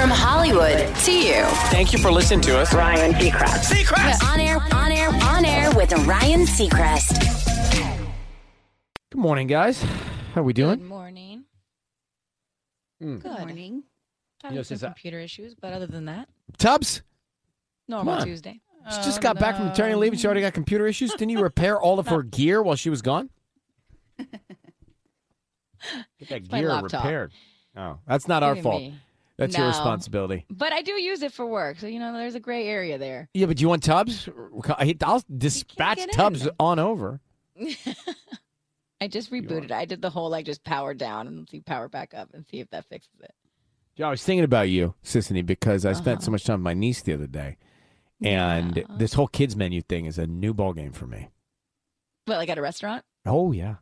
From Hollywood to you. Thank you for listening to us. Ryan Seacrest. Seacrest! On air, on air, on air with Ryan Seacrest. Good morning, guys. How are we doing? Good morning. Mm. Good morning. Having Yes, some is that- computer issues, but other than that, Tubbs, normal on. Tuesday. she just got back from maternity leave and she already got computer issues. Didn't you repair all of her gear while she was gone? Get that my gear repaired. Oh, that's not our fault. me. That's your responsibility. But I do use it for work, so you know there's a gray area there. Yeah, but do you want Tubbs? I'll dispatch Tubbs in. on over. I just rebooted. I did the whole like just power down and see power back up and see if that fixes it. Yeah, I was thinking about you, Sisanie, because I spent Uh-huh. so much time with my niece the other day. And Yeah. this whole kids menu thing is a new ball game for me. What, like at a restaurant? Oh yeah.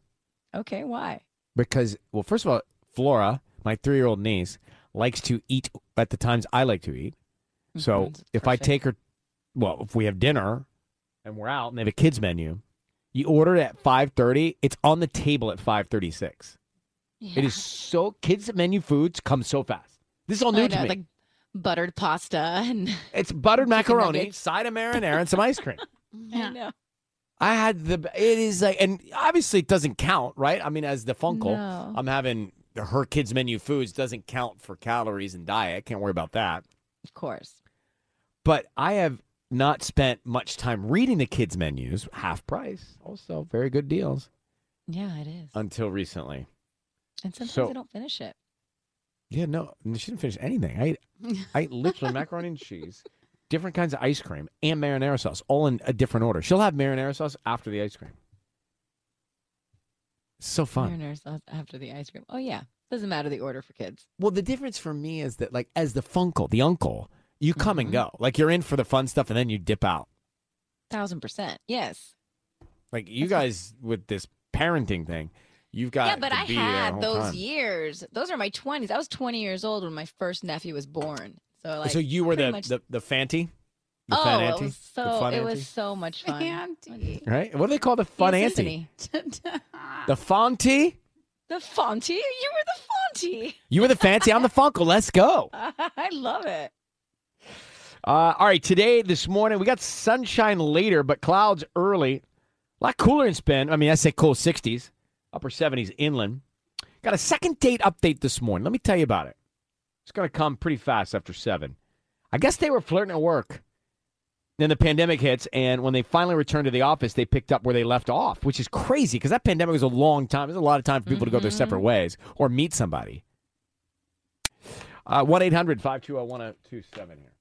Okay, why? because well first of all flora my three-year-old niece likes to eat at the times i like to eat. So Mhm, if i take her well if we have dinner and we're out and they have a kids menu you order it at 5.30 it's on the table at 5.36 it is so kids menu foods come so fast. This is all new I to me. like buttered pasta and it's buttered macaroni side of marinara and some ice cream. I know. I had the. It is like, and obviously it doesn't count, right? I mean, as the Funkel, No. I'm having her kids' menu foods doesn't count for calories and diet. Can't worry about that. Of course. But I have not spent much time reading the kids' menus, half price, also very good deals, Yeah, it is. until recently. And sometimes so- I don't finish it. Yeah, no, she didn't finish anything. I ate, I ate literally macaroni and cheese, different kinds of ice cream, and marinara sauce, all in a different order. She'll have marinara sauce after the ice cream. So fun. Marinara sauce after the ice cream. Oh yeah, doesn't matter the order for kids. Well, the difference for me is that, like, as the funkle, the uncle, you come and Mhm. go. Like, you're in for the fun stuff, and then you dip out. Thousand percent. Yes. Like, you guys with this parenting thing, you've got yeah, but I had those time. years. Those are my twenties. I was twenty years old when my first nephew was born. So like, so you were the, much- the the fanty, the oh, fun it auntie, was so fun it auntie? was so much fun. Auntie. right? What do they call the fun Yeah, auntie? The fonty. The Fonty. You were the Fonty. You were the fancy. I'm the funkle. Let's go. I love it. Uh, all right, today, this morning, we got sunshine later, but clouds early. A lot cooler in spin. I mean, I say cool 60s, upper 70s inland. Got a second date update this morning. Let me tell you about it. It's going to come pretty fast after 7. I guess they were flirting at work. Then the pandemic hits, and when they finally returned to the office, they picked up where they left off, which is crazy because that pandemic was a long time. There's a lot of time for people to go their separate ways or meet somebody. Uh, 1 800 520 1027 here.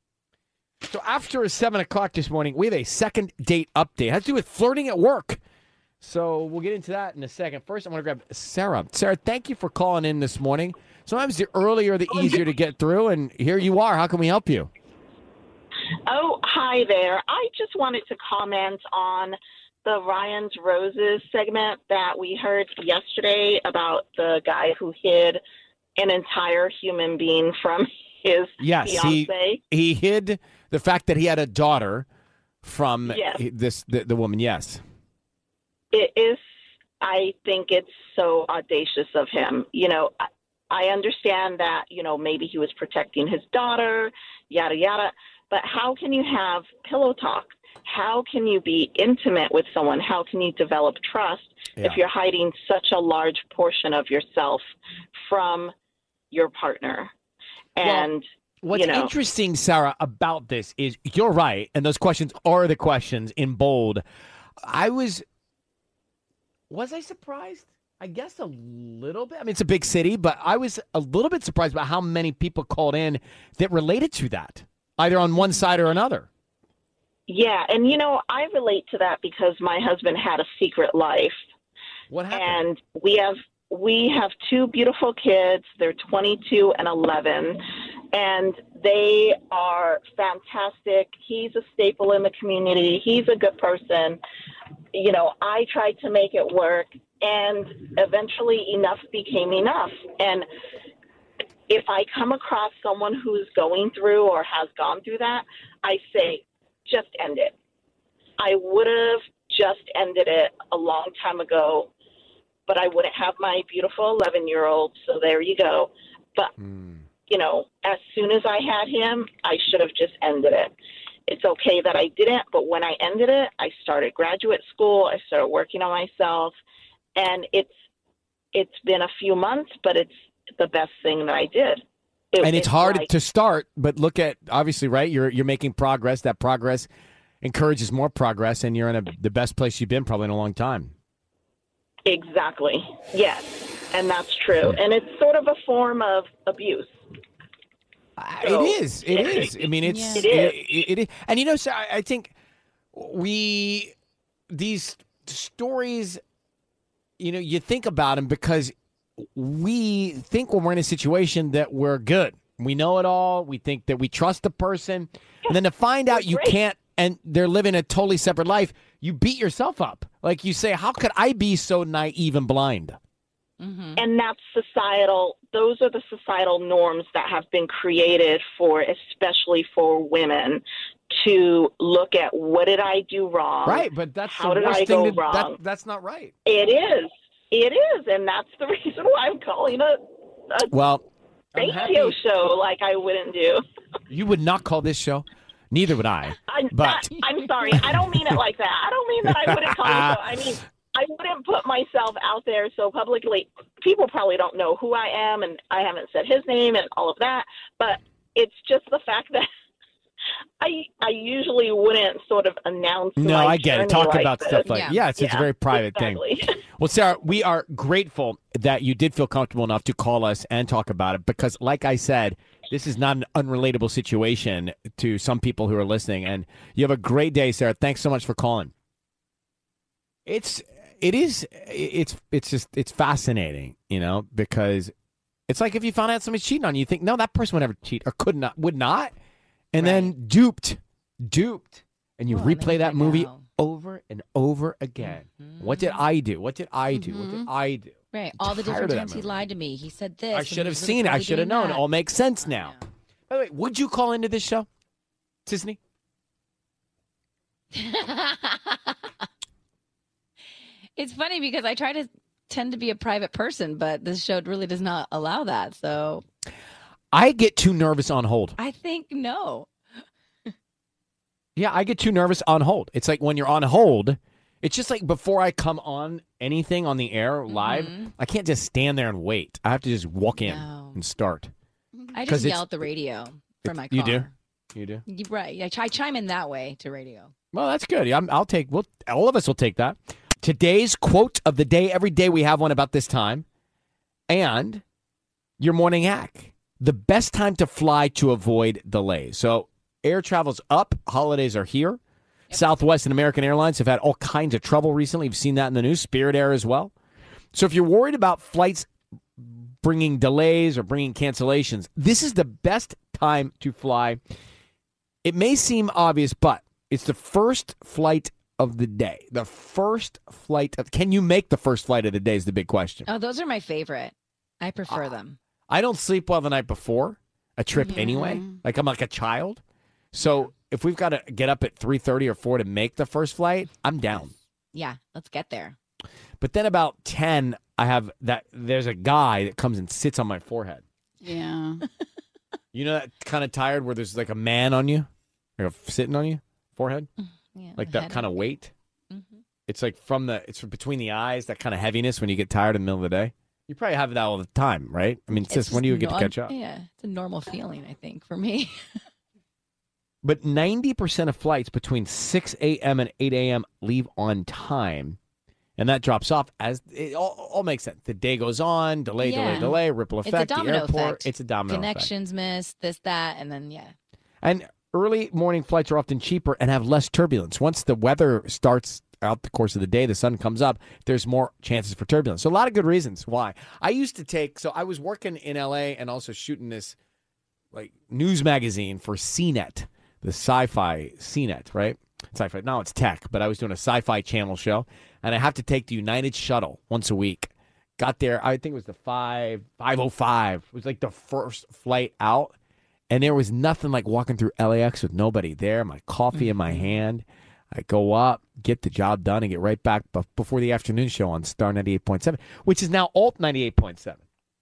So after a seven o'clock this morning, we have a second date update. It has to do with flirting at work. So we'll get into that in a second. First, I want to grab Sarah. Sarah, thank you for calling in this morning. Sometimes the earlier, the easier to get through, and here you are. How can we help you? Oh, hi there. I just wanted to comment on the Ryan's Roses segment that we heard yesterday about the guy who hid an entire human being from his Yes, he fiance. he hid the fact that he had a daughter from Yes. this the, the woman. Yes. It is, I think it's so audacious of him. You know, I, I understand that, you know, maybe he was protecting his daughter, yada, yada. But how can you have pillow talk? How can you be intimate with someone? How can you develop trust Yeah. if you're hiding such a large portion of yourself from your partner? And, What's you know, interesting, Sarah, about this is you're right, and those questions are the questions in bold. I was, was I surprised? I guess a little bit. I mean, it's a big city, but I was a little bit surprised about how many people called in that related to that, either on one side or another. yeah. And, you know, I relate to that because my husband had a secret life. What happened? and we have we have two beautiful kids they're 22 and 11 and they are fantastic he's a staple in the community he's a good person you know i tried to make it work and eventually enough became enough and if i come across someone who's going through or has gone through that i say just end it i would have just ended it a long time ago but I wouldn't have my beautiful 11 year old. So there you go. But Hmm. you know, as soon as I had him, I should have just ended it. It's okay that I didn't, but when I ended it, I started graduate school, I started working on myself, and it's it's been a few months, but it's the best thing that I did. It- and it's hard like- to start, but look at obviously, right? You're you're making progress. That progress encourages more progress, and you're in a, the best place you've been probably in a long time. Exactly. Yes. And that's true. And it's sort of a form of abuse. Uh, so- it is. It is. I mean, it's Yeah. It it, is. it, it is. And you know, so I, I think we these stories. You know, you think about them because we think when we're in a situation that we're good. We know it all. We think that we trust the person, and then to find out you can't, and they're living a totally separate life, you beat yourself up. Like you say, how could I be so naive and blind? hmm And that's societal, those are the societal norms that have been created for, especially for women, to look at what did I do wrong? Right, but that's How the did worst I thing. go to, wrong? That, that's not right. It is. It is. And that's the reason why I'm calling a, a Well, radio show like I wouldn't do. You would not call this show. Neither would I. I'm, But- not, I'm sorry. I don't mean it like that. I don't mean that I wouldn't call show. I mean, I wouldn't put myself out there so publicly. People probably don't know who I am, and I haven't said his name and all of that. But it's just the fact that I I usually wouldn't sort of announce. No, my I get it. Talk like about this. stuff like Yeah. yes, it's a very private thing. Well, Sarah, we are grateful that you did feel comfortable enough to call us and talk about it because, like I said, this is not an unrelatable situation to some people who are listening. And you have a great day, Sarah. Thanks so much for calling. It's it is it's it's just it's fascinating, you know, because it's like if you found out somebody's cheating on you, you think no, that person would never cheat or could not would not, and then duped, duped, and you Oh, replay that movie know. over and over again. Mm-hmm. What did I do? What did I do? What did mm-hmm. I do? Right. All the different times he lied to me. He said this. I should have seen it. I should have known. It that. all makes sense I now. know. By the way, would you call into this show, Sisanie? it's funny because I try to tend to be a private person, but this show really does not allow that. So I get too nervous on hold. I think no. Yeah, I get too nervous on hold. It's like when you're on hold, it's just like before I come on anything on the air live, Mhm. I can't just stand there and wait. I have to just walk in No. and start. I just yell at the radio from my car. You do? You do? Right. I, ch- I chime in that way to radio. Well, that's good. I'm, I'll take. We'll, all of us will take that. Today's quote of the day. Every day we have one about this time, and your morning hack. The best time to fly to avoid delays. So air travel's up. Holidays are here. Southwest and American Airlines have had all kinds of trouble recently. You've seen that in the news. Spirit Air as well. So if you're worried about flights bringing delays or bringing cancellations, this is the best time to fly. It may seem obvious, but it's the first flight of the day. The first flight of can you make the first flight of the day is the big question. Oh, those are my favorite. I prefer Ah. them. I don't sleep well the night before a trip Mm-hmm. anyway. Like I'm like a child. So if we've got to get up at 3:30 or 4 to make the first flight, I'm down. Yeah, let's get there. But then about 10 I have that there's a guy that comes and sits on my forehead. Yeah. You know that kind of tired where there's like a man on you? Like a, sitting on you forehead? Yeah, Like that kind of weight? Mhm. It's like from the it's from between the eyes, that kind of heaviness when you get tired in the middle of the day. You probably have that all the time, right? I mean, it's, just when do you get to catch up? Yeah, it's a normal feeling, I think, for me. But 90% of flights between 6 a.m. and 8 a.m. leave on time. And that drops off as it all, all makes sense. The day goes on, delay, delay, Yeah. delay, ripple It's a effect, the domino airport. effect. It's a domino effect. Connections missed, this, that, and then yeah. And early morning flights are often cheaper and have less turbulence. Once the weather starts out the course of the day, the sun comes up, there's more chances for turbulence. So a lot of good reasons why. I used to take so I was working in LA and also shooting this like news magazine for CNET, the sci-fi CNET, right? Sci-fi. Now it's tech, but I was doing a sci-fi channel show and I have to take the United shuttle once a week. Got there, I think it was the 5 505. It was like the first flight out. And there was nothing like walking through LAX with nobody there, my coffee in my mm-hmm. hand. I go up, get the job done, and get right back before the afternoon show on Star 98.7, which is now Alt 98.7.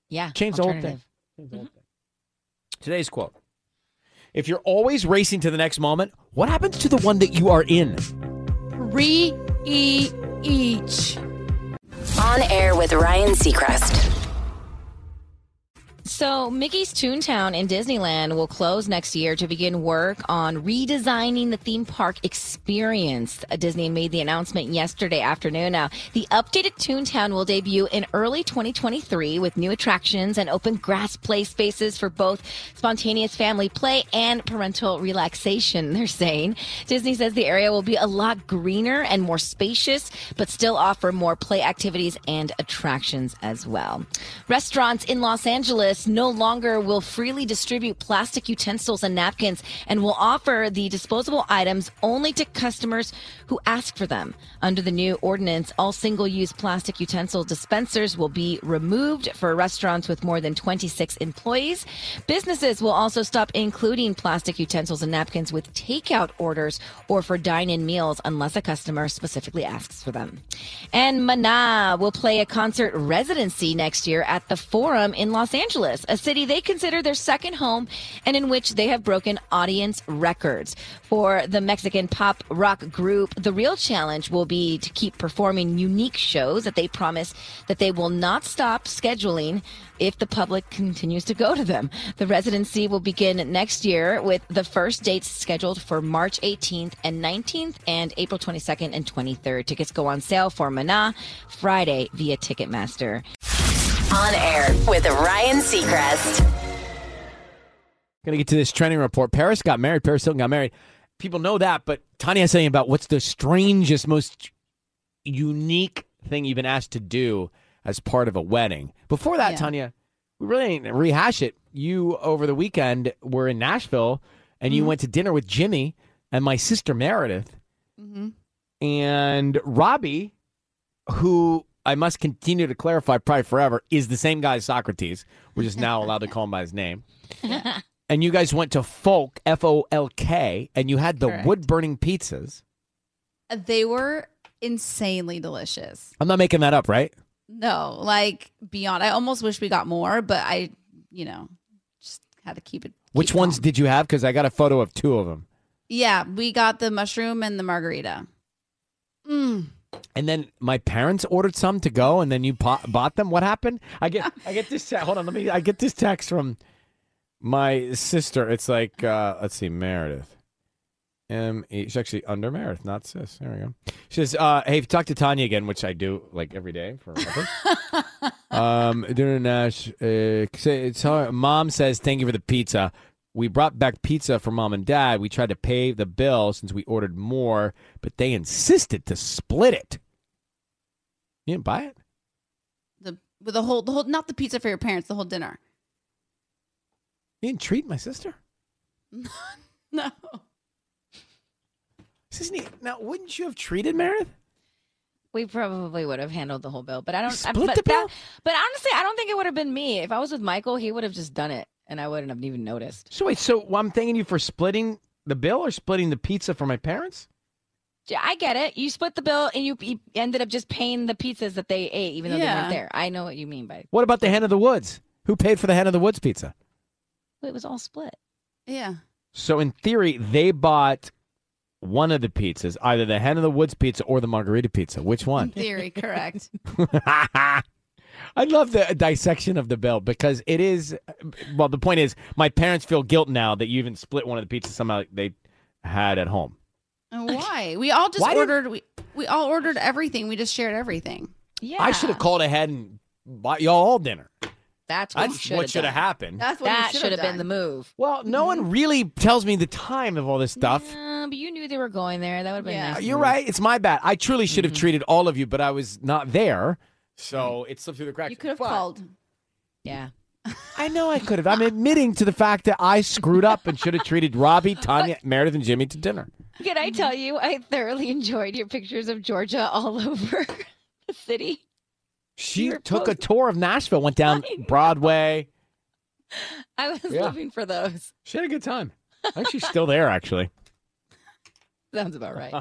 Yeah. Change the whole thing. alternative. Change the mm-hmm. whole thing. Today's quote If you're always racing to the next moment, what happens to the one that you are in? Re each. On air with Ryan Seacrest. So, Mickey's Toontown in Disneyland will close next year to begin work on redesigning the theme park experience. Uh, Disney made the announcement yesterday afternoon. Now, the updated Toontown will debut in early 2023 with new attractions and open grass play spaces for both spontaneous family play and parental relaxation, they're saying. Disney says the area will be a lot greener and more spacious, but still offer more play activities and attractions as well. Restaurants in Los Angeles no longer will freely distribute plastic utensils and napkins and will offer the disposable items only to customers who ask for them. Under the new ordinance, all single use plastic utensil dispensers will be removed for restaurants with more than 26 employees. Businesses will also stop including plastic utensils and napkins with takeout orders or for dine in meals unless a customer specifically asks for them. And Mana will play a concert residency next year at the Forum in Los Angeles, a city they consider their second home and in which they have broken audience records. For the Mexican pop rock group, the real challenge will be to keep performing unique shows that they promise that they will not stop scheduling if the public continues to go to them. The residency will begin next year with the first dates scheduled for March 18th and 19th and April 22nd and 23rd. Tickets go on sale for Mana Friday via Ticketmaster. On air with Ryan Seacrest. Gonna get to this trending report. Paris got married. Paris Hilton got married. People know that, but Tanya has something about what's the strangest, most unique thing you've been asked to do as part of a wedding. Before that, Yeah. Tanya, we really ain't rehash it. You over the weekend were in Nashville and you mm-hmm. went to dinner with Jimmy and my sister Meredith mm-hmm. and Robbie, who I must continue to clarify probably forever, is the same guy as Socrates. We're just now allowed to call him by his name. and you guys went to Folk, F O L K, and you had the Correct. wood burning pizzas. They were insanely delicious. I'm not making that up, right? No, like beyond. I almost wish we got more, but I, you know, just had to keep it. Which keep ones did you have? Because I got a photo of two of them. Yeah, we got the mushroom and the margarita. Mm. And then my parents ordered some to go, and then you po- bought them. What happened? I get I get this. Te- hold on, let me. I get this text from my sister. It's like uh, let's see, Meredith. M. E. She's actually under Meredith, not sis. There we go. She says, uh, "Hey, if talk to Tanya again, which I do like every day for um, during Nash, uh, say- it's her, mom says thank you for the pizza. We brought back pizza for mom and dad. We tried to pay the bill since we ordered more, but they insisted to split it. You didn't buy it? The with the whole the whole not the pizza for your parents, the whole dinner. You didn't treat my sister? No. This isn't now, wouldn't you have treated Meredith? We probably would have handled the whole bill, but I don't. I, Split but, the bill? that- but honestly, I don't think it would have been me. If I was with Michael, he would have just done it, and I wouldn't have even noticed. So wait, so I'm thanking you for splitting the bill or splitting the pizza for my parents? Yeah, I get it. You split the bill, and you, you ended up just paying the pizzas that they ate, even though they Yeah. weren't there. I know what you mean by What about the Hen of the Woods? Who paid for the Hen of the Woods pizza? it was all split. Yeah. So in theory, they bought one of the pizzas, either the Hen of the Woods pizza or the margarita pizza. Which In one? theory, correct. I love the dissection of the bill because it is. Well, the point is, my parents feel guilt now that you even split one of the pizzas somehow they had at home. And why? We all just Why did- ordered. We we all ordered everything. We just shared everything. Yeah, I should have called ahead and bought y'all all dinner. That's what That's should what should have happened. That's what That should have been the move. Well, no one really tells me the time of all this stuff. Yeah, but you knew they were going there. That would have been Yeah. nice. To You're move. right. It's my bad. I truly should have Mhm. treated all of you, but I was not there. So hmm. it slipped through the cracks. You could have But called. Yeah. I know I could have. I'm admitting to the fact that I screwed up and should have treated Robbie, Tanya, Meredith, and Jimmy to dinner. Can I tell you, I thoroughly enjoyed your pictures of Georgia all over the city. She You were took a posting- tour of Nashville, went down I. Broadway. I was Yeah. looking for those. She had a good time. I think she's still there, actually. Sounds about right.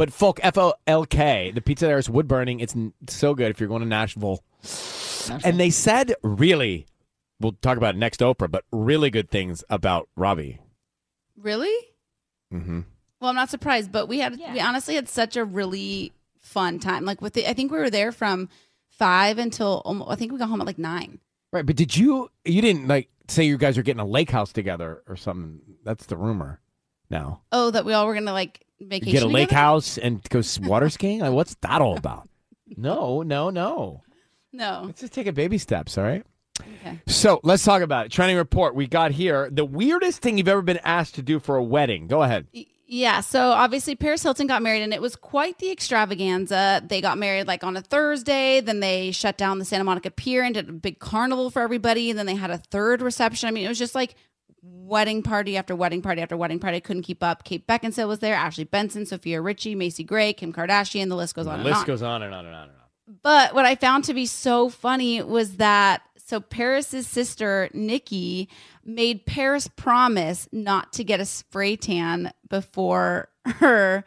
But Folk, F O L K, the pizza there is wood burning. It's so good if you're going to Nashville. And they said, really, we'll talk about it next Oprah, but really good things about Robbie. Really? Mm-hmm. Well, I'm not surprised, but we had Yeah. we honestly had such a really fun time. Like with the, I think we were there from five until almo- I think we got home at like nine. Right, but did you you didn't like say you guys are getting a lake house together or something? That's the rumor. Now Oh, that we all were gonna like vacation. get a lake together? house and go water skiing. Like, what's that all about? No, no, no. No. Let's just take it baby steps. All right. Okay. So let's talk about it. Trending report we got here. The weirdest thing you've ever been asked to do for a wedding. Go ahead. Yeah, so obviously Paris Hilton got married and it was quite the extravaganza. They got married like on a Thursday, then they shut down the Santa Monica Pier and did a big carnival for everybody, and then they had a third reception. I mean, it was just like wedding party after wedding party after wedding party. I couldn't keep up. Kate Beckinsale was there, Ashley Benson, Sofia Richie, Macy Gray, Kim Kardashian, the list goes on the and list on. goes on and on and on and on. But what I found to be so funny was that so Paris's sister Nicky made Paris promise not to get a spray tan before her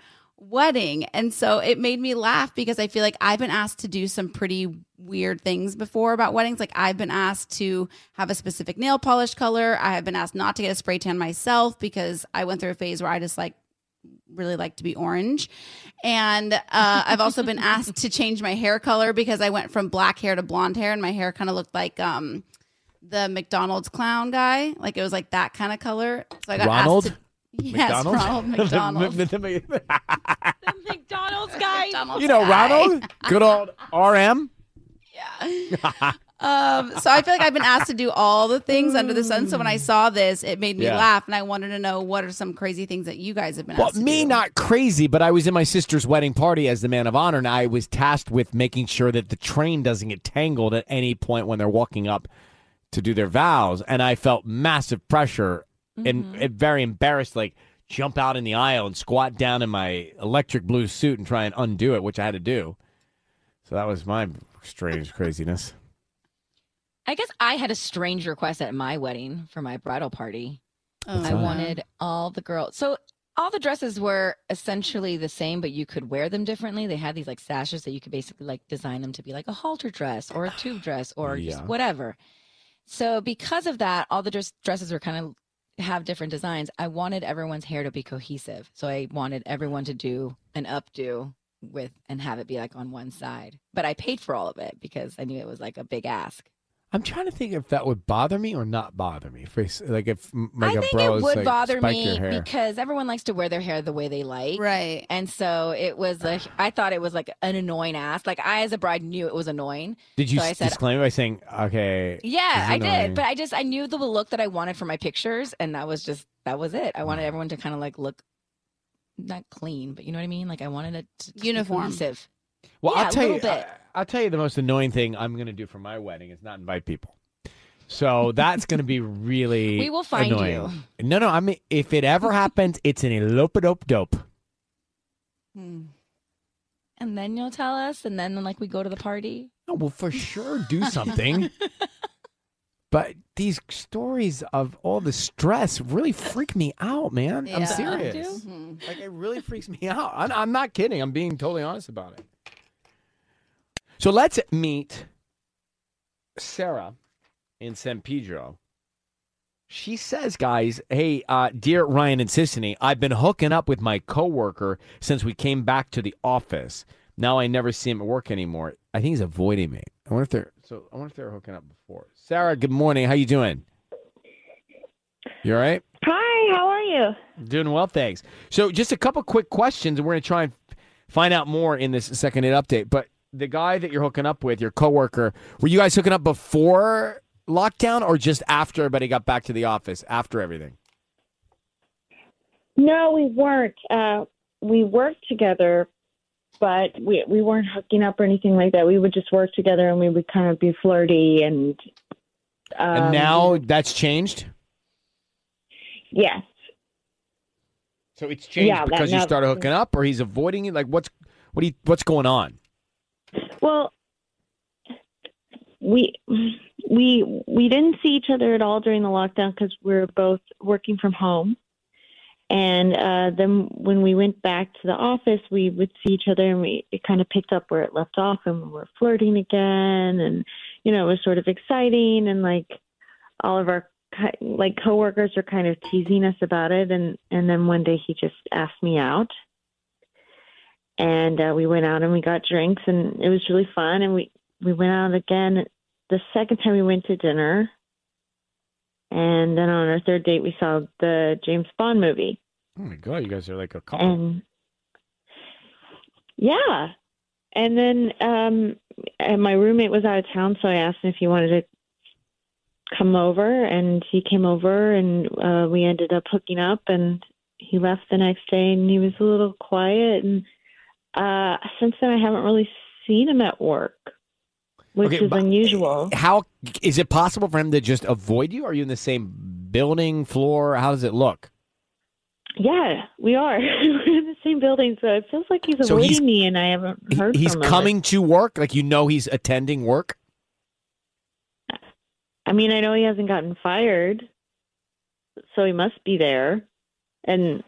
wedding. And so it made me laugh because I feel like I've been asked to do some pretty weird things before about weddings. Like I've been asked to have a specific nail polish color. I have been asked not to get a spray tan myself because I went through a phase where I just like really like to be orange. And uh, I've also been asked to change my hair color because I went from black hair to blonde hair and my hair kind of looked like um, the McDonald's clown guy. Like it was like that kind of color. So I got Ronald? asked to. Yes, Ronald McDonald. The McDonald's guy. McDonald's you know guy. Ronald, good old RM. Yeah. Um, so I feel like I've been asked to do all the things under the sun. So when I saw this, it made me Yeah. laugh, and I wanted to know what are some crazy things that you guys have been Well, asked to me do. not crazy, but I was in my sister's wedding party as the man of honor, and I was tasked with making sure that the train doesn't get tangled at any point when they're walking up to do their vows. And I felt massive pressure and, mm-hmm. and very embarrassed, like jump out in the aisle and squat down in my electric blue suit and try and undo it, which I had to do. So that was my strange craziness. I guess I had a strange request at my wedding for my bridal party. Oh, I wanted all the girls. So all the dresses were essentially the same, but you could wear them differently. They had these like sashes that you could basically like design them to be like a halter dress or a tube dress or Yeah. just whatever. So because of that, all the dress- dresses were kind of have different designs. I wanted everyone's hair to be cohesive. So I wanted everyone to do an updo with and have it be like on one side. But I paid for all of it because I knew it was like a big ask. I'm trying to think if that would bother me or not bother me. If it's- like if m- like I a think bro it is would like, bother me because everyone likes to wear their hair the way they like. right. And so it was like I thought it was like an annoying ass. Like I as a bride knew it was annoying. Did you so I s- said- disclaim by saying, "Okay"? Yeah, I did. But I just I knew the look that I wanted for my pictures and that was just that was it. I wanted everyone to kind of like look not clean, but you know what I mean? Like I wanted it to, to Uniform. cohesive. Well, Yeah, I'll a tell you. bit. I, will tell you the most annoying thing I'm going to do for my wedding is not invite people. So that's going to be really. We will find annoying. No, no. I mean, if it ever happens, it's an elope dope dope. Hmm. And then you'll tell us and then like we go to the party. No, we'll for sure do something. but these stories of all the stress really freak me out, man. I'm serious. Mhm. Like it really freaks me out. I'm, I'm not kidding. I'm being totally honest about it. So let's meet Sarah in San Pedro. She says, guys, hey, uh, dear Ryan and Sisanie, I've been hooking up with my coworker since we came back to the office. Now I never see him at work anymore. I think he's avoiding me. I wonder if they're so. I wonder if they're hooking up before. Sarah, good morning. How you doing? You all right? Hi, how are you? Doing well, thanks. So, just a couple quick questions, and we're going to try and find out more in this second hit update. But the guy that you're hooking up with, your coworker, were you guys hooking up before lockdown or just after everybody got back to the office, after everything? No, we weren't. Uh, we worked together, but we we weren't hooking up or anything like that. We would just work together, and we would kind of be flirty and. Um, and now that's changed? yes, So it's changed Yeah, that- because you now- started hooking up, or he's avoiding you? Like, what's what? Do you, what's going on? Well, we we we didn't see each other at all during the lockdown because we were both working from home. And uh, then when we went back to the office, we would see each other, and we it kind of picked up where it left off, and we were flirting again, and you know it was sort of exciting, and like all of our like coworkers are kind of teasing us about it, and and then one day he just asked me out, and uh, we went out and we got drinks, and it was really fun, and we we went out again. The second time we went to dinner, and then on our third date we saw the James Bond movie. Oh my god, you guys are like a couple. And yeah. And then um and my roommate was out of town, so I asked him if he wanted to come over and he came over and uh we ended up hooking up and he left the next day and he was a little quiet and uh since then I haven't really seen him at work. Which Okay, is unusual. How is it possible for him to just avoid you? Are you in the same building floor? How does it look? Yeah, we are. We're in the same building, so it feels like he's So avoiding he's- me and I haven't He- heard he's from him. coming to work, like you know he's attending work. I mean, I know he hasn't gotten fired, so he must be there. And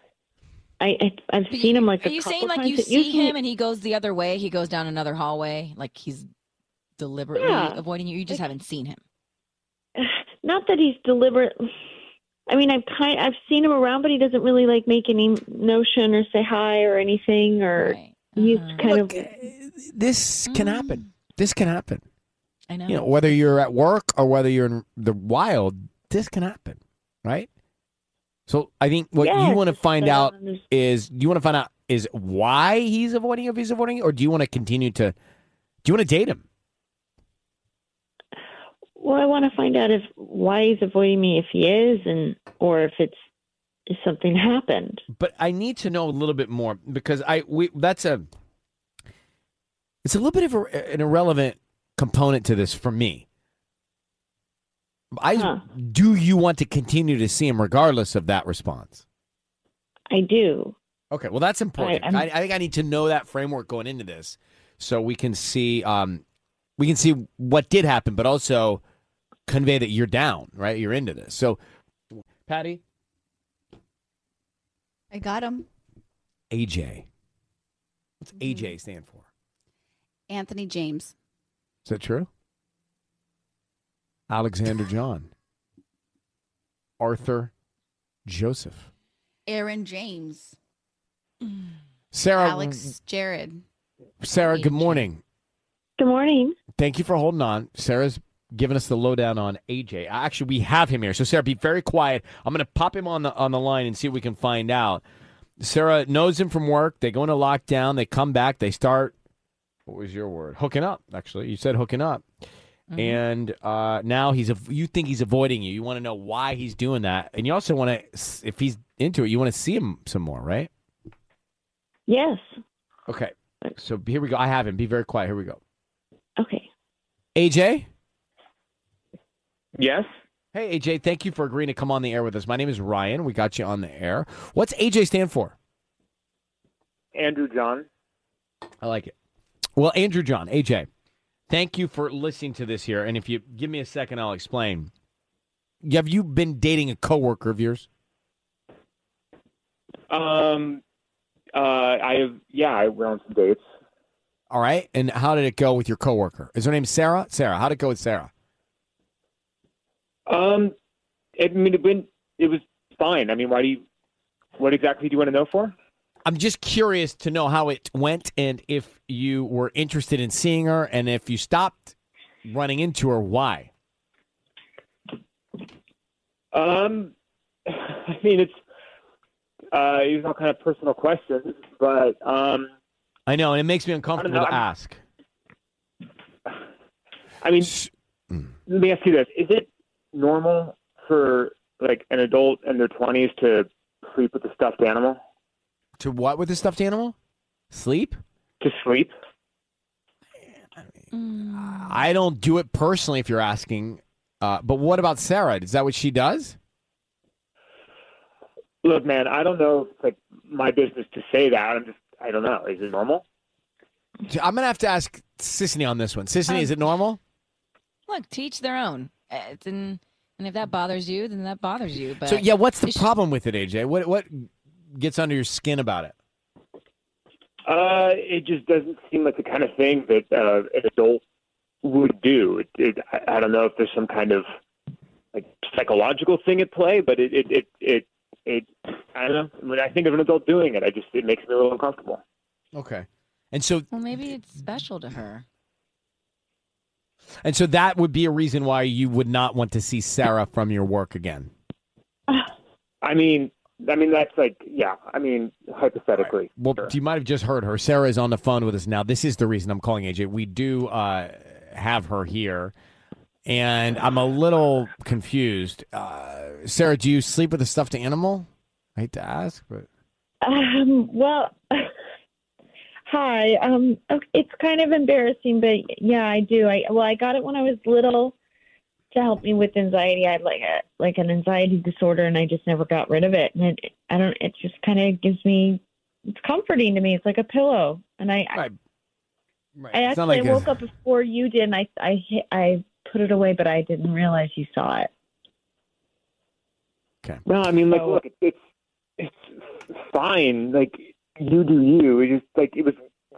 I, I I've seen him like Are a you couple saying like you see usually- him and he goes the other way? He goes down another hallway, like he's deliberately Yeah. avoiding you. You just Like- haven't seen him. Not that he's deliberate. I mean, I've kind I've seen him around, but he doesn't really like make any notion or say hi or anything. Or Right. he's Uh-huh. kind Look, of uh, this can happen. This can happen. I know. You know, whether you're at work or whether you're in the wild, this can happen, right? So I think what Yeah, you want to find out is you want to find out is why he's avoiding you if he's avoiding or do you want to continue to do you want to date him? Well, I want to find out if why he's avoiding me, if he is, and or if it's if something happened. But I need to know a little bit more because I we that's a it's a little bit of a, an irrelevant component to this for me. I Huh. do you want to continue to see him regardless of that response? I do. Okay, well that's important. I'm- I, I think I need to know that framework going into this, so we can see um, we can see what did happen, but also convey that you're down, right? You're into this. So, Patty, I got him. AJ, what's AJ stand for? Anthony James. Is that true? Alexander John, Arthur Joseph, Aaron James. Sarah. Alex Jared. Sarah, good morning. Good morning. Thank you for holding on. Sarah's giving us the lowdown on AJ. Actually, we have him here. So Sarah, be very quiet. I'm going to pop him on the on the line and see if we can find out. Sarah knows him from work. They go into lockdown. They come back. They start. What was your word? Hooking up. Actually, you said hooking up. And uh, now he's a, you think he's avoiding you. You want to know why he's doing that, and you also want to, if he's into it, you want to see him some more, right? Yes. Okay. So here we go. I have him. Be very quiet. Here we go. Okay. AJ. Yes. Hey, AJ, thank you for agreeing to come on the air with us. My name is Ryan. We got you on the air. What's AJ stand for? Andrew John. I like it. Well, Andrew John, AJ, thank you for listening to this here. And if you give me a second, I'll explain. Have you been dating a coworker of yours? Um, uh, I have, yeah, I went on some dates. All right. And how did it go with your coworker? Is her name Sarah? Sarah. how did it go with Sarah? Um, I mean, it went, it was fine. I mean, why do you, what exactly do you want to know for? I'm just curious to know how it went and if you were interested in seeing her and if you stopped running into her, why? Um, I mean, it's, uh, these are all kind of personal questions, but, um, I know, and it makes me uncomfortable to ask. I mean, mm. let me ask you this. Is it normal for like an adult in their twenties to sleep with a stuffed animal? To what with the stuffed animal? Sleep? To sleep? I don't do it personally if you're asking. Uh, but what about Sarah? Is that what she does? Look, man, I don't know if it's like my business to say that. I'm just, I don't know. Is it normal? I'm going to have to ask Sisanie on this one. Sisanie, Um, is it normal? Look, teach their own. Uh, It's in, and if that bothers you, then that bothers you. But so, yeah, what's the it sh- problem with it, AJ? What, what gets under your skin about it? Uh, it just doesn't seem like the kind of thing that uh, an adult would do. It, it, I, I don't know if there's some kind of like psychological thing at play, but it it it it, it I don't know. When I think of an adult doing it, I just it makes me a little uncomfortable. Okay. And so Well, maybe it's special to her. and so that would be a reason why you would not want to see Sarah from your work again. I mean, I mean that's like yeah. I mean hypothetically. Well, sure. you might have just heard her. Sarah is on the phone with us now. This is the reason I'm calling AJ. We do uh, have her here, and I'm a little confused. Uh, Sarah, do you sleep with a stuffed animal? I hate to ask, but Um, well, hi. Um, it's kind of embarrassing, but yeah, I do. I well, I got it when I was little to help me with anxiety. I had like a like an anxiety disorder, and I just never got rid of it. And it, I don't. It just kind of gives me. It's comforting to me. It's like a pillow, and I right. right. I It's actually like I a- woke up before you did, and I I hit, I put it away, but I didn't realize you saw it. Okay. No, I mean, like, So- look, it's it's fine. Like, you do you. It just like it was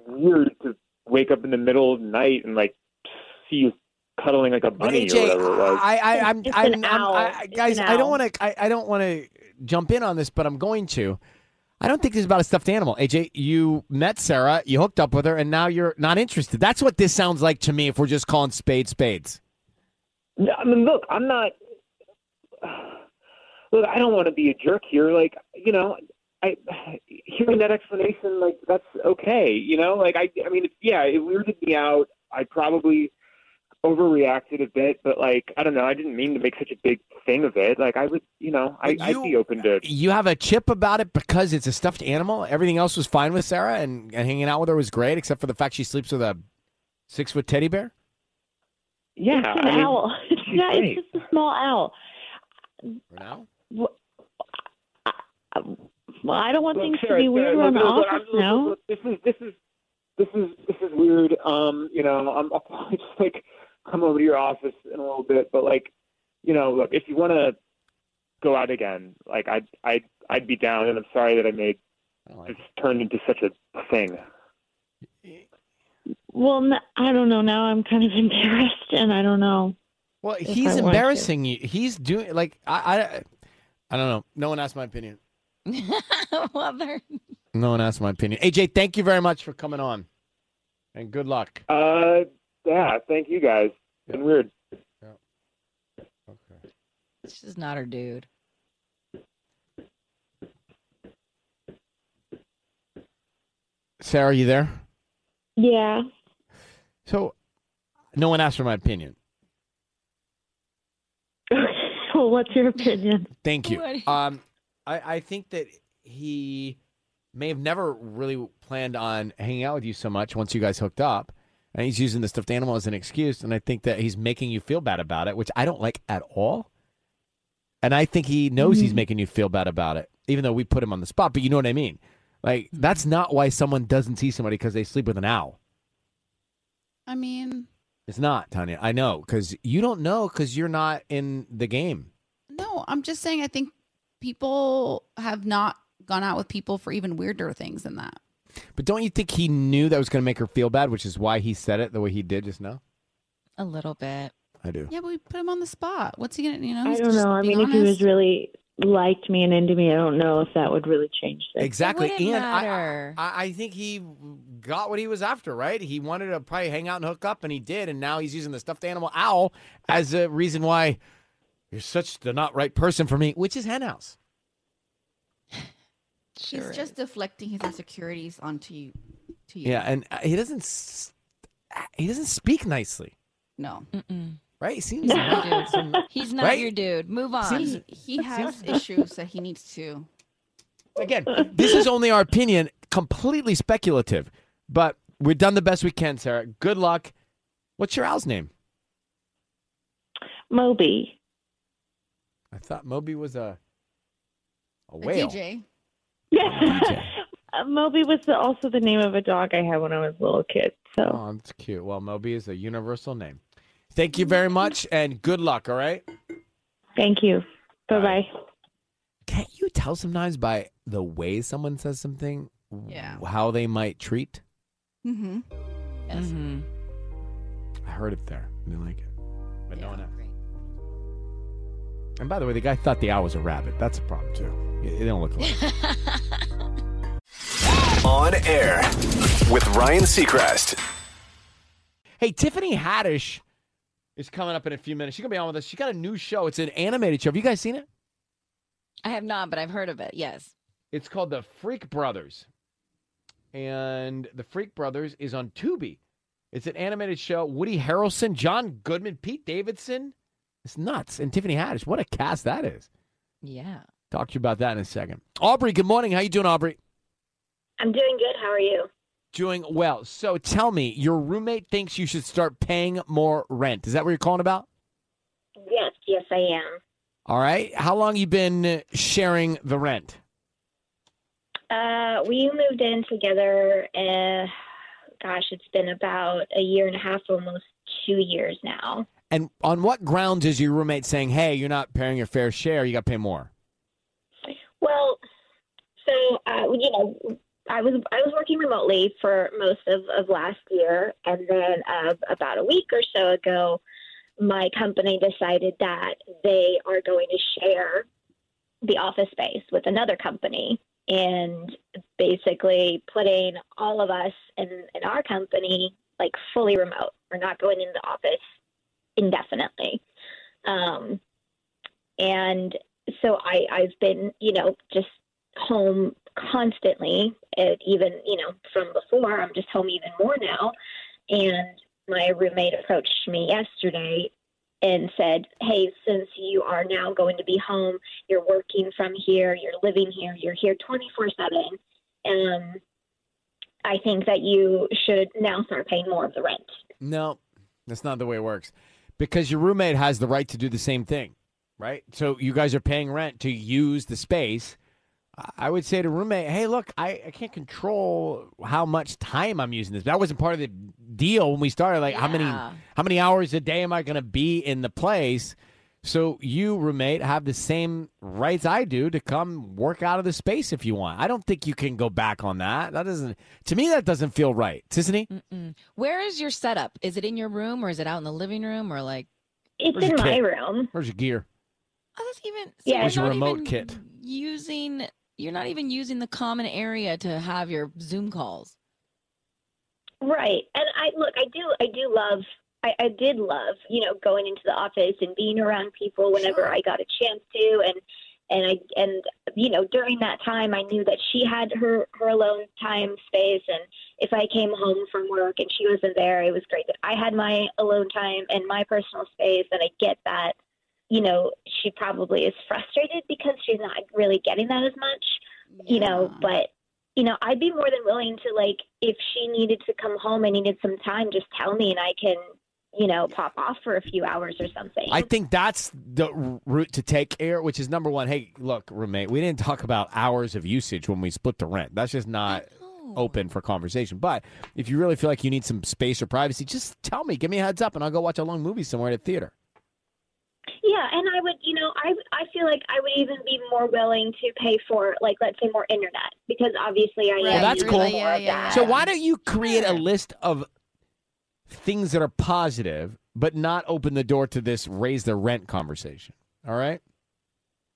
weird to wake up in the middle of the night and like see you cuddling like a But bunny or whatever it was. I, I, I'm, It's I'm, I'm- I, guys, I don't want to, I, I don't want to jump in on this, but I'm going to. I don't think this is about a stuffed animal. AJ, you met Sarah, you hooked up with her, and now you're not interested. That's what this sounds like to me. If we're just calling spades spades. No, I mean, look, I'm not. Look, I don't want to be a jerk here. Like, you know, I hearing that explanation, like, that's okay. You know, like, I, I mean, it's, yeah, it weirded me out. I probably overreacted a bit, but like, I don't know. I didn't mean to make such a big thing of it. Like, I would, you know, I, But I'd be open to. You have a chip about it because it's a stuffed animal. Everything else was fine with Sarah, and, and hanging out with her was great, except for the fact she sleeps with a six foot teddy bear. Yeah, it's an I mean, owl. It's she's not. great. It's just a small owl. For now, Well, I don't want Look, things Sarah, to be weird Sarah, around the look, look, look, office now. look, look, This is this is this is this is weird. Um, you know, I'm I'll probably just like come over to your office in a little bit, but like, you know, look, if you want to go out again, like I'd I'd I'd be down, and I'm sorry that I made I like this turned into such a thing. Well, I don't know. Now I'm kind of embarrassed, and I don't know. Well, he's I want to. embarrassing you. He's doing like I, I, I don't know. No one asked my opinion. well, they're No one asked my opinion. AJ, thank you very much for coming on, and good luck. Uh, yeah, thank you guys. It's been weird. Yeah. Okay. This is not her dude. Sarah, are you there? Yeah. So, no one asked for my opinion. well, what's your opinion? Thank you. Um, I, I think that he may have never really planned on hanging out with you so much once you guys hooked up. And he's using the stuffed animal as an excuse. And I think that he's making you feel bad about it, which I don't like at all. And I think he knows he's Mhm. making you feel bad about it, even though we put him on the spot. But you know what I mean? Like, that's not why someone doesn't see somebody because they sleep with an owl. I mean, It's not, Tanya. I know because you don't know because you're not in the game. no, I'm just saying I think people have not gone out with people for even weirder things than that. But don't you think he knew that was going to make her feel bad, which is why he said it the way he did just now? A little bit. I do. Yeah, but we put him on the spot. What's he gonna, you know? I don't know. I being mean, if he was really liked me and into me, I don't know if that would really change things. Exactly. wouldn't And I. I, I think he got what he was after, right? He wanted to probably hang out and hook up, and he did. And now he's using the stuffed animal owl as a reason why you're such the not right person for me, which is Henhouse. Sure. he's just deflecting his insecurities onto you. To you. Yeah, and uh, he doesn't. He doesn't speak nicely, No. Mm-mm. right? He seems. Not your dude. some- He's not Right? your dude. Move on. He, he has issues that he needs to. Again, this is only our opinion, completely speculative, but we've done the best we can, Sarah. Good luck. What's your owl's name? Moby. I thought Moby was a a A whale. DJ. DJ. Uh, Moby was the, also the name of a dog I had when I was a little kid. So Oh, that's cute. Well, Moby is a universal name. Thank you very much, and good luck. All right. thank you. Bye bye. Can't you tell sometimes by the way someone says something, Yeah. how they might treat? Mm-hmm. Yes. Mhm. I heard it there. I didn't like it, but no one else. Great. And by the way, the guy thought the owl was a rabbit. That's a problem too. They don't look alike. On air with Ryan Seacrest. hey, Tiffany Haddish is coming up in a few minutes. She's gonna be on with us. She got a new show. It's an animated show. Have you guys seen it? I have not, but I've heard of it. Yes. It's called The Freak Brothers. And The Freak Brothers is on Tubi. It's an animated show. Woody Harrelson, John Goodman, Pete Davidson. It's nuts. And Tiffany Haddish. What a cast that is. Yeah. Talk to you about that in a second. Aubrey, good morning. How you doing, Aubrey? I'm doing good. How are you? Doing well. So tell me, your roommate thinks you should start paying more rent. Is that what you're calling about? Yes, yes, I am. All right. How long you been sharing the rent? Uh, we moved in together. Uh, gosh, it's been about a year and a half, almost two years now. And on what grounds is your roommate saying, "Hey, you're not paying your fair share. You got to pay more"? Well, so uh, you know, I was I was working remotely for most of, of last year, and then uh, about a week or so ago, my company decided that they are going to share the office space with another company, and basically putting all of us in, in our company like fully remote. We're not going into the office indefinitely. Um, and so I, I've been, you know, just home constantly, and even, you know, from before, I'm just home even more now. And my roommate approached me yesterday and said, Hey, since you are now going to be home, you're working from here, you're living here, you're here 24 7. Um, I think that you should now start paying more of the rent. No, that's not the way it works. Because your roommate has the right to do the same thing, right? So you guys are paying rent to use the space. I would say to roommate, hey, look, I, I can't control how much time I'm using this. That wasn't part of the deal when we started. Like how many how many hours a day am I gonna be in the place? So you, roommate, have the same rights I do to come work out of the space if you want. I don't think you can go back on that. That doesn't to me that doesn't feel right. Sisanie? Mm-mm. Where is your setup? Is it in your room or is it out in the living room or like? It's in my kit? room. Where's your gear? Oh, that's even. Yeah. you're your remote even kit? Using. You're not even using the common area to have your Zoom calls. Right. And I look, I do, I do love, I, I did love, you know, going into the office and being around people whenever Sure. I got a chance to. And, and I, and, you know, during that time, I knew that she had her, her alone time space. And if I came home from work and she wasn't there, it was great that I had my alone time and my personal space. And I get that, you know, she probably is frustrated because she's not really getting that as much you know, but you know, I'd be more than willing to like if she needed to come home and needed some time, just tell me and I can, you know, pop off for a few hours or something. I think that's the route to take air, which is number one. Hey, look, roommate, we didn't talk about hours of usage when we split the rent. That's just not open for conversation. But if you really feel like you need some space or privacy, just tell me, give me a heads up, and I'll go watch a long movie somewhere at a theater. Yeah, and I would, you know, I I feel like I would even be more willing to pay for like let's say more internet because obviously I Right, am Well, that's using cool. more Yeah, of yeah, that. So why don't you create a list of things that are positive, but not open the door to this raise the rent conversation? All right.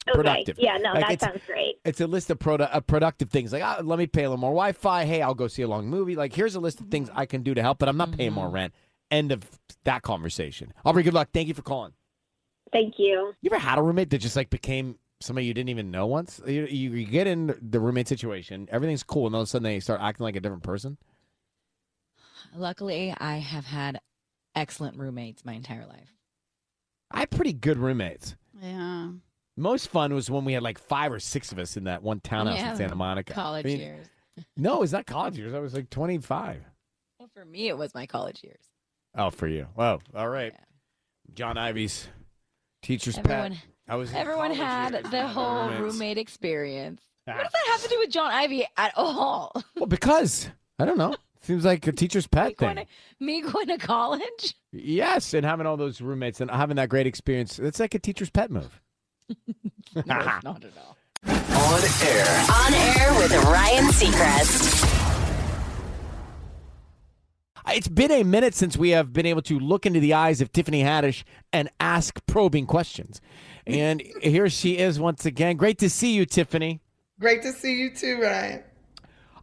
okay. productive. Yeah, no, Like, that sounds great. it's a list of produ- uh, productive things like ah, let me pay a little more wi-fi hey i'll go see a long movie like here's a list of things i can do to help but i'm not paying more rent end of that conversation aubrey good luck thank you for calling Thank you. you ever had a roommate that just like became somebody you didn't even know once you, you, you get in the roommate situation everything's cool and all of a sudden they start acting like a different person Luckily, I have had excellent roommates my entire life. i had pretty good roommates Yeah. most fun was when we had like five or six of us in that one townhouse Yeah, in santa monica College I mean, years. no it's not college years i was like 25 Well, for me, it was my college years. oh for you whoa all right Yeah. john ivy's teacher's Everyone, pet I was everyone had years. the whole Roommates. roommate experience. Ah. What does that have to do with John Ivy at all? Well, because I don't know. Seems like a teacher's me, pet going thing. to, me going to college? Yes, and having all those roommates and having that great experience. It's like a teacher's pet move. No, not at all. On air. On air with Ryan Seacrest. It's been a minute since we have been able to look into the eyes of Tiffany Haddish and ask probing questions. And here she is once again. Great to see you, Tiffany. Great to see you too, Ryan.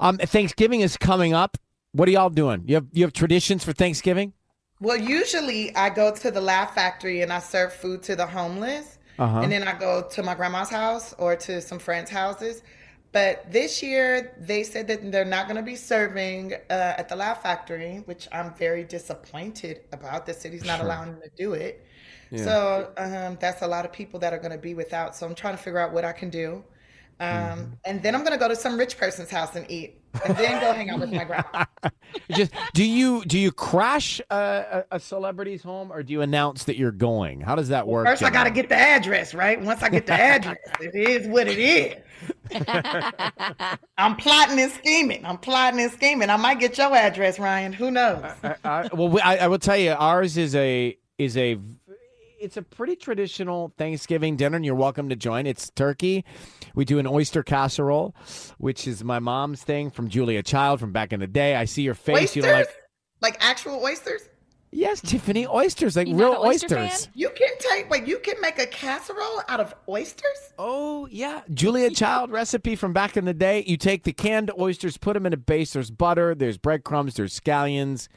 Um, Thanksgiving is coming up. What are y'all doing? You have you have traditions for Thanksgiving? Well, usually I go to the Laugh Factory and I serve food to the homeless. Uh-huh. And then I go to my grandma's house or to some friends' houses. But this year, they said that they're not going to be serving uh, at the Laugh Factory, which I'm very disappointed about. The city's not Sure. allowing them to do it. Yeah. So um, that's a lot of people that are going to be without. So I'm trying to figure out what I can do. Um, Mm-hmm. And then I'm going to go to some rich person's house and eat, and then go hang out with my grandma. Just do you do you crash a, a, a celebrity's home or do you announce that you're going? How does that work? First, I got to get the address, right? Once I get the address, it is what it is. I'm plotting and scheming. I'm plotting and scheming. I might get your address, Ryan. Who knows? I, I, well, I, I will tell you, ours is a is a it's a pretty traditional Thanksgiving dinner, and you're welcome to join. It's turkey. We do an oyster casserole, which is my mom's thing from Julia Child from back in the day. I see your face. oysters? You don't like? like actual oysters? Yes, Tiffany, oysters, like You're not real an oyster oysters. fan? You can take, wait, you can make a casserole out of oysters? Oh yeah, Julia Child recipe from back in the day. You take the canned oysters, put them in a base. There's butter, there's breadcrumbs, there's scallions.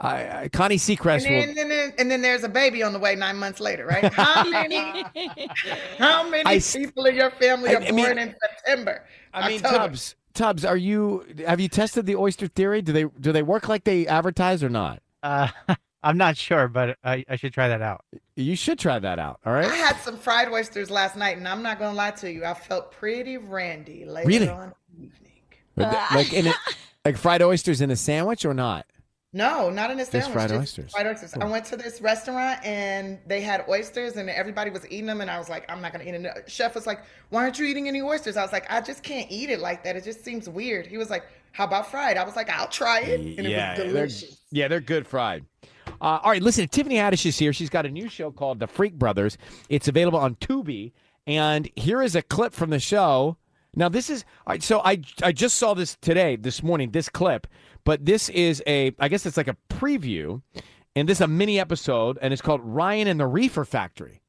Uh, uh, Connie And Seacrest then, will. and, then, and then there's a baby on the way nine months later, right? How many, how many I s- people in your family I- are I mean- born in September? I mean, October? Tubbs, Tubbs, are you? Have you tested the oyster theory? Do they do they work like they advertise or not? Uh, I'm not sure, but I, I should try that out. You should try that out. All right. I had some fried oysters last night, and I'm not gonna lie to you, I felt pretty randy later Really? on. in the evening. Uh, like in a, like fried oysters in a sandwich or not? No, not in a Just sandwich. fried oysters. Fried oysters. I went to this restaurant and they had oysters, and everybody was eating them, and I was like, I'm not gonna eat it. The chef was like, Why aren't you eating any oysters? I was like, I just can't eat it like that. It just seems weird. He was like, How about fried? I was like, I'll try it, and yeah, it was they're delicious. yeah, they're good fried. Uh, all right, listen. Tiffany Haddish is here. She's got a new show called The Freak Brothers. It's available on Tubi, and here is a clip from the show. Now, this is all right, so I I just saw this today, this morning, this clip, but this is a I guess it's like a preview, and this is a mini episode, and it's called Ryan and the Reefer Factory.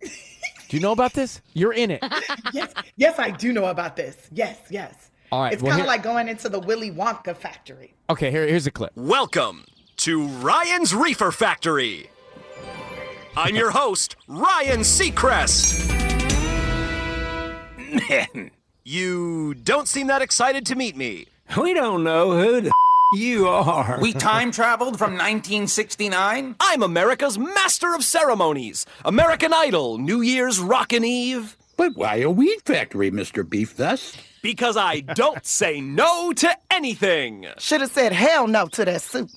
Do you know about this? You're in it. yes, yes, I do know about this. Yes, yes. All right. It's well, kind of here- like going into the Willy Wonka factory. okay. Here, here's a clip. Welcome to Ryan's Reefer Factory. I'm your host, Ryan Seacrest. you don't seem that excited to meet me. We don't know who the you are. We time traveled from 1969? I'm America's Master of Ceremonies, American Idol, New Year's Rockin' Eve. But why a weed factory, Mr. Beef Thus? Because I don't say no to anything. Should have said hell no to that soup.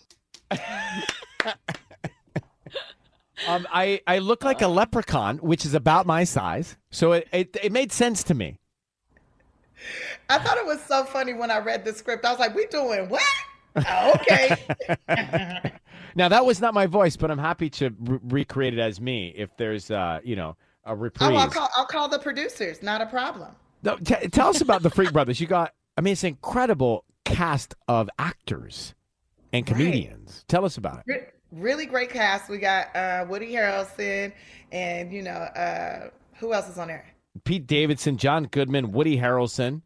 Um, I, I look like a leprechaun, which is about my size, so it, it, it made sense to me. I thought it was so funny when I read the script. I was like, "We doing what?" Oh, okay. Now that was not my voice, but I'm happy to re- recreate it as me if there's uh you know a reprise. Oh, I'll call. I'll call the producers. Not a problem. No, t- tell us about the Freak Brothers. You got I mean it's an incredible cast of actors and comedians. Tell us about it. Really great cast. We got uh, Woody Harrelson, and you know uh, who else is on there? Pete Davidson, John Goodman, Woody Harrelson.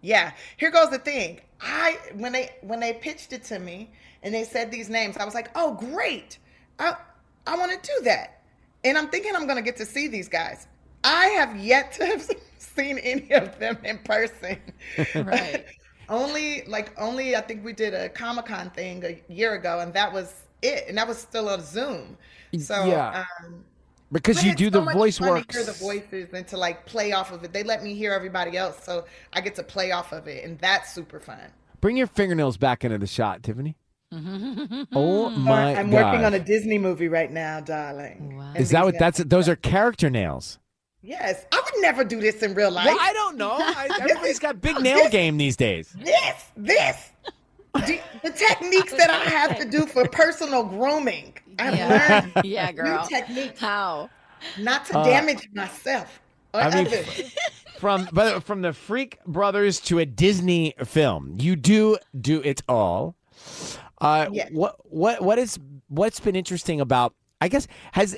Yeah. Here goes the thing. I when they when they pitched it to me and they said these names, I was like, oh great. I I want to do that. And I'm thinking I'm gonna get to see these guys. I have yet to have seen any of them in person. Right. Only like only I think we did a Comic Con thing a year ago, and that was it. And that was still on Zoom. So Yeah. um, Because you do so the much voice work. To hear the voices and to like play off of it. They let me hear everybody else, so I get to play off of it, and that's super fun. Bring your fingernails back into the shot, Tiffany. Oh my I'm god. working on a Disney movie right now, darling. And Is that what that's those are character nails? Yes, I would never do this in real life. Well, I don't know. I, everybody's got big nail game these days. This, this, the, the techniques that I have to do for personal grooming. I've Yeah. learned Yeah, girl. new techniques How? not to Uh, damage myself or I mean, others. from but from the Freak Brothers to a Disney film, you do do it all. Uh, Yes. What what what is what's been interesting about? I guess has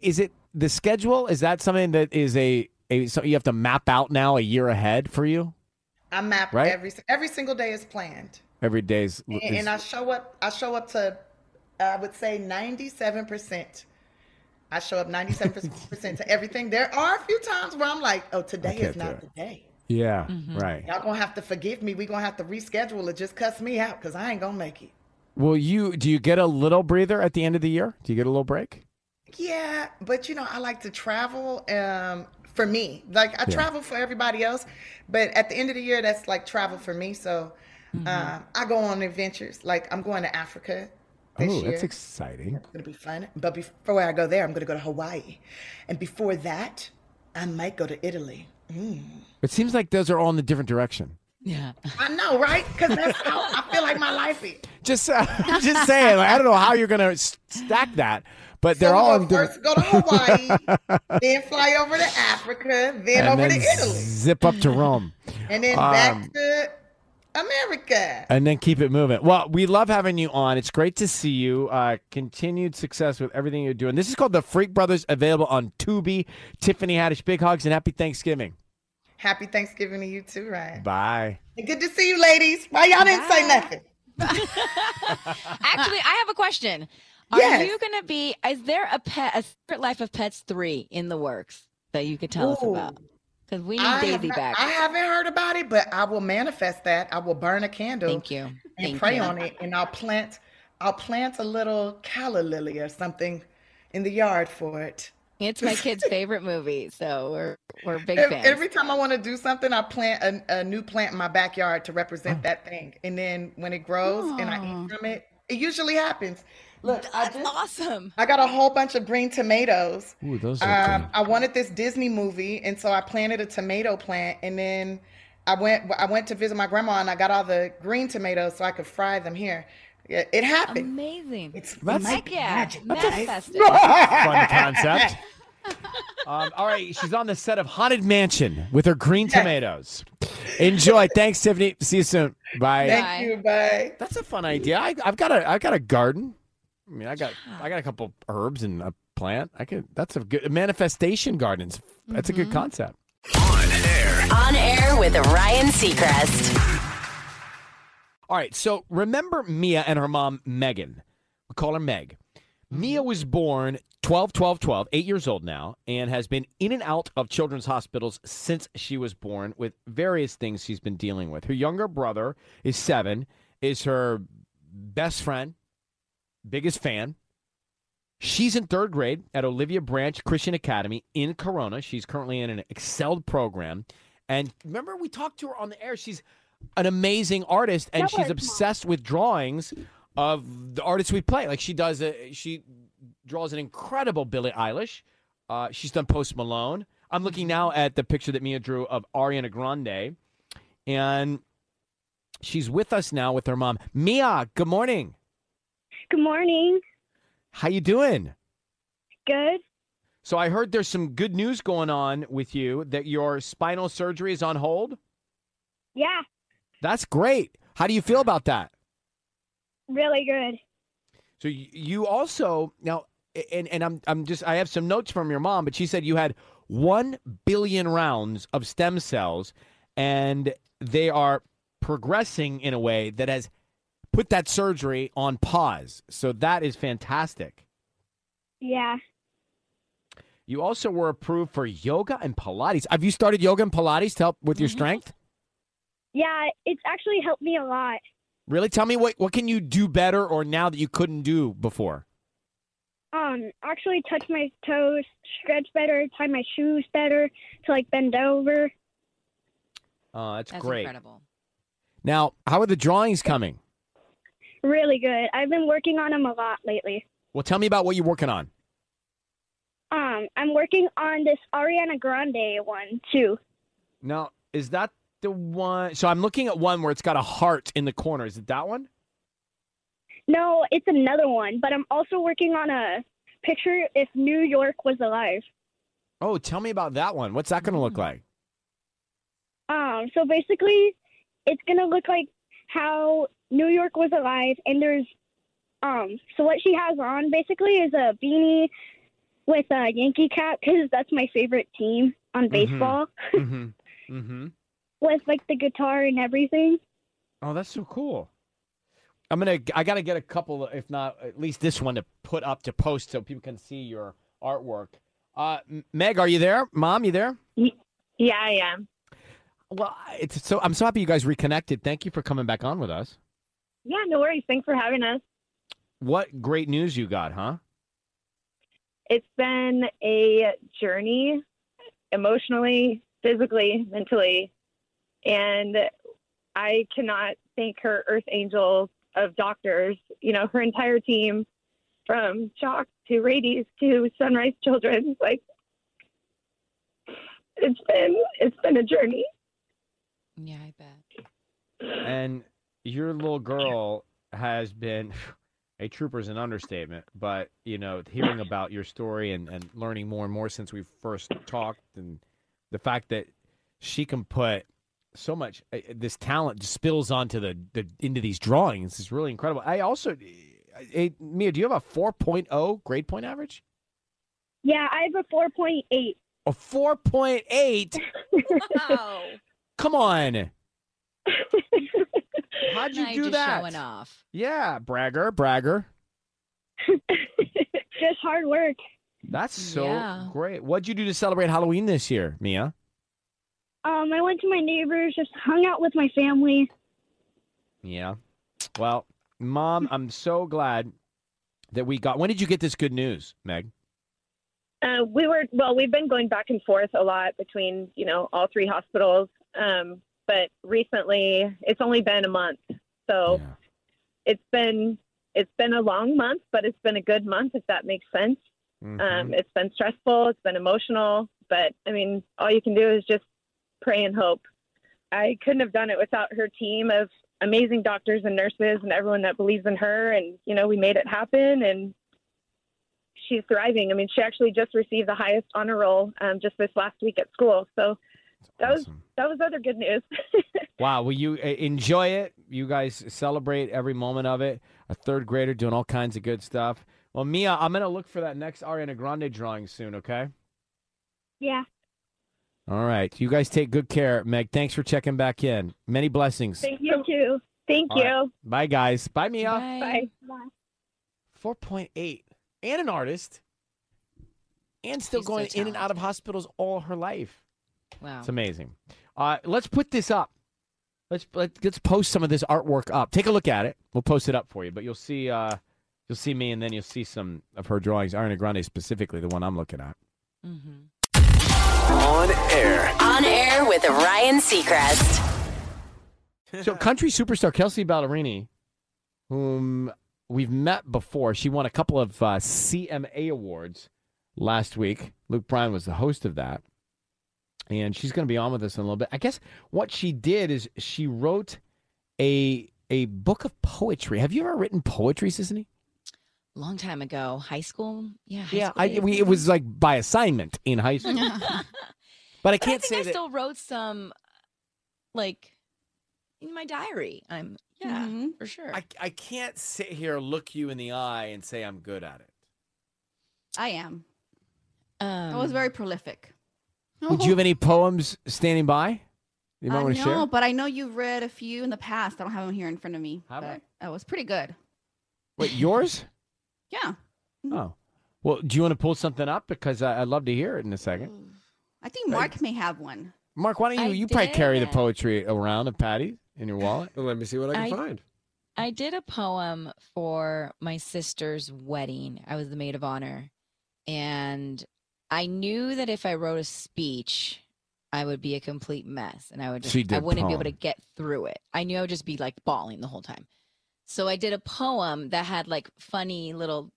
is it the schedule is that something that is a a so you have to map out now a year ahead for you? I map Right? every every single day is planned, Every day's and, is- and I show up. I show up to, I would say ninety seven percent. I show up ninety seven percent to everything. There are a few times where I'm like, oh, today is not the day. yeah, Mm-hmm. right. Y'all gonna have to forgive me. We gonna have to reschedule it. Just cuss me out because I ain't gonna make it. Will you do you get a little breather at the end of the year? Do you get a little break? Yeah, but you know, I like to travel. Um, for me, like I Yeah. travel for everybody else, but at the end of the year, that's like travel for me. So Mm-hmm. um, I go on adventures. Like I'm going to Africa this Oh, year. that's exciting. It's gonna be fun. But before I go there, I'm gonna go to Hawaii, and before that, I might go to Italy. Mm. It seems like those are all in the different direction. Yeah. I know, right? Because that's how I feel like my life is. Just uh, just saying, like, I don't know how you're gonna s- stack that, but they're all we in first go to Hawaii, then fly over to Africa, then and over then to Italy, zip up to Rome. and then Um, back to America. and then keep it moving. Well, we love having you on. It's great to see you. Uh, continued success with everything you're doing. This is called the Freak Brothers, available on Tubi. Tiffany Haddish, big hugs and happy Thanksgiving. Happy Thanksgiving to you too, Ryan. Bye. And good to see you, ladies. Why y'all didn't say nothing? Actually, I have a question. Are you going to be? Is there a pet, a Secret Life of Pets three in the works that you could tell us about? Because we need I Daisy not- back. I haven't heard about it, but I will manifest that. I will burn a candle. Thank you. And Thank pray you. on it, and I'll plant. I'll plant a little calla lily or something in the yard for it. It's my kid's favorite movie, so we're we're big fans. Every time I want to do something, I plant a, a new plant in my backyard to Oh. represent that thing. And then when it grows and I eat from it, it usually happens. Look, I just awesome. I got a whole bunch of green tomatoes. Ooh, those are Um, I wanted this Disney movie, and so I planted a tomato plant, and then I went I went to visit my grandma, and I got all the green tomatoes so I could fry them here. It, it happened. Amazing. It's That's- Heck yeah, magic. manifest it. Fun concept. Um, all right, she's on the set of Haunted Mansion with her green tomatoes. Enjoy. Thanks, Tiffany. See you soon. Bye. Thank you. Bye. That's a fun idea. I, I've got a I've got a garden. I mean, I got I got a couple herbs and a plant. I could. That's a good manifestation gardens. That's a good mm-hmm. concept. On air. On air with Ryan Seacrest. All right. So remember Mia and her mom Megan. We call her Meg. Mm-hmm. Mia was born 12, 12, 12, eight years old now, and has been in and out of children's hospitals since she was born with various things she's been dealing with. Her younger brother is seven, is her best friend, biggest fan. She's in third grade at Olivia Branch Christian Academy in Corona. She's currently in an excelled program. And remember, we talked to her on the air. She's an amazing artist, and she's obsessed with drawings of the artists we play. Like she does, a, she draws an incredible Billie Eilish. Uh, she's done Post Malone. I'm looking now at the picture that Mia drew of Ariana Grande, and she's with us now with her mom. Mia, good morning. Good morning. How you doing? Good. So I heard there's some good news going on with you that your spinal surgery is on hold. Yeah, That's great. How do you feel about that? really good. So you also now, and and I'm I'm just I have some notes from your mom, but she said you had one billion rounds of stem cells, and they are progressing in a way that has put that surgery on pause. So that is fantastic. Yeah. You also were approved for yoga and Pilates. Have you started yoga and Pilates to help with your Mm-hmm. strength? Yeah, it's actually helped me a lot. Really? Tell me what what can you do better or now that you couldn't do before? Um, actually touch my toes, stretch better, tie my shoes better to like bend over. Oh, that's, That's great. incredible. Now, how are the drawings coming? Really good. I've been working on them a lot lately. Well, tell me about what you're working on. Um, I'm working on this Ariana Grande one too. Now, is that the one? So I'm looking at one where it's got a heart in the corner. Is it that one? No, it's another one, but I'm also working on a picture if New York was alive. Oh, tell me about that one. What's that going to look like? Um, so basically, it's gonna look like how New York was alive, and there's, um, so what she has on basically is a beanie, with a Yankee cap because that's my favorite team on baseball. Mm-hmm. Mm-hmm. with like the guitar and everything. Oh, that's so cool. I'm gonna. I gotta get a couple, if not at least this one, to put up to post so people can see your artwork. Uh, Meg, are you there? Mom, you there? Yeah, I am. Well, it's so. I'm so happy you guys reconnected. Thank you for coming back on with us. Yeah, no worries. Thanks for having us. What great news you got, huh? It's been a journey emotionally, physically, mentally, and I cannot thank her earth angels of doctors, you know, her entire team from CHOC to Rady's to Sunrise Children's. Like, it's been it's been a journey. Yeah, I bet. And your little girl has been a trooper's an understatement, but you know, hearing about your story and, and learning more and more since we first talked, and the fact that she can put so much uh, this talent spills onto the, the into these drawings is really incredible. I also, uh, Mia, do you have a 4.0 grade point average? Yeah, I have a 4.8. A 4.8? Wow. Come on. How'd you do just that? Showing off. Yeah, bragger, bragger. Just hard work. That's so Yeah. great. What'd you do to celebrate Halloween this year, Mia? Um, I went to my neighbors, just hung out with my family. Yeah. Well, Mom, I'm so glad that we got. When did you get this good news, Meg? Uh, we were well. We've been going back and forth a lot between you know all three hospitals, um, but recently it's only been a month, so it's been it's been a long month, but it's been a good month if that makes sense. Um, it's been stressful, it's been emotional, but I mean, all you can do is just pray and hope. I couldn't have done it without her team of amazing doctors and nurses and everyone that believes in her, and you know, we made it happen, and she's thriving. I mean, she actually just received the highest honor roll um, just this last week at school. So that was that was other good news. Wow. Well, you uh, enjoy it. You guys celebrate every moment of it. A third grader doing all kinds of good stuff. Well, Mia, I'm gonna look for that next Ariana Grande drawing soon. Okay. Yeah. All right. You guys take good care, Meg. Thanks for checking back in. Many blessings. Thank you too. Thank All you. right. Bye, guys. Bye, Mia. Bye. Four point eight, and an artist, and still She's so going in and out of hospitals all her life. Wow. It's amazing. Uh, let's put this up. Let's let, let's post some of this artwork up. Take a look at it. We'll post it up for you. But you'll see uh, you'll see me, and then you'll see some of her drawings. Ariana Grande specifically, the one I'm looking at. Mm-hmm. On air. On air with Ryan Seacrest. So, country superstar Kelsea Ballerini, whom we've met before, she won a couple of uh, CMA awards last week. Luke Bryan was the host of that. And she's going to be on with us in a little bit. I guess what she did is she wrote a a book of poetry. Have you ever written poetry, Sisanie? Long time ago, high school. Yeah. High Yeah, school I, we, it was like by assignment in high school. but I can't I think say I that. still wrote some, like, in my diary. I'm yeah, for sure. I, I can't sit here, look you in the eye, and say I'm good at it. I am. Um, I was very prolific. Would you have any poems standing by? You might Uh, want to no, share. but I know you've read a few in the past. I don't have them here in front of me. Have but I? That was pretty good. Wait, yours? Yeah. Oh. Well, do you want to pull something up? Because I, I'd love to hear it in a second. I think Mark may have one. Mark, why don't you? I you probably carry the poetry around of Patty in your wallet. Well, let me see what I can I- find. I did a poem for my sister's wedding. I was the maid of honor. And I knew that if I wrote a speech, I would be a complete mess and I would just, I wouldn't be able to get through it. I knew I would just be like bawling the whole time. So I did a poem that had like funny little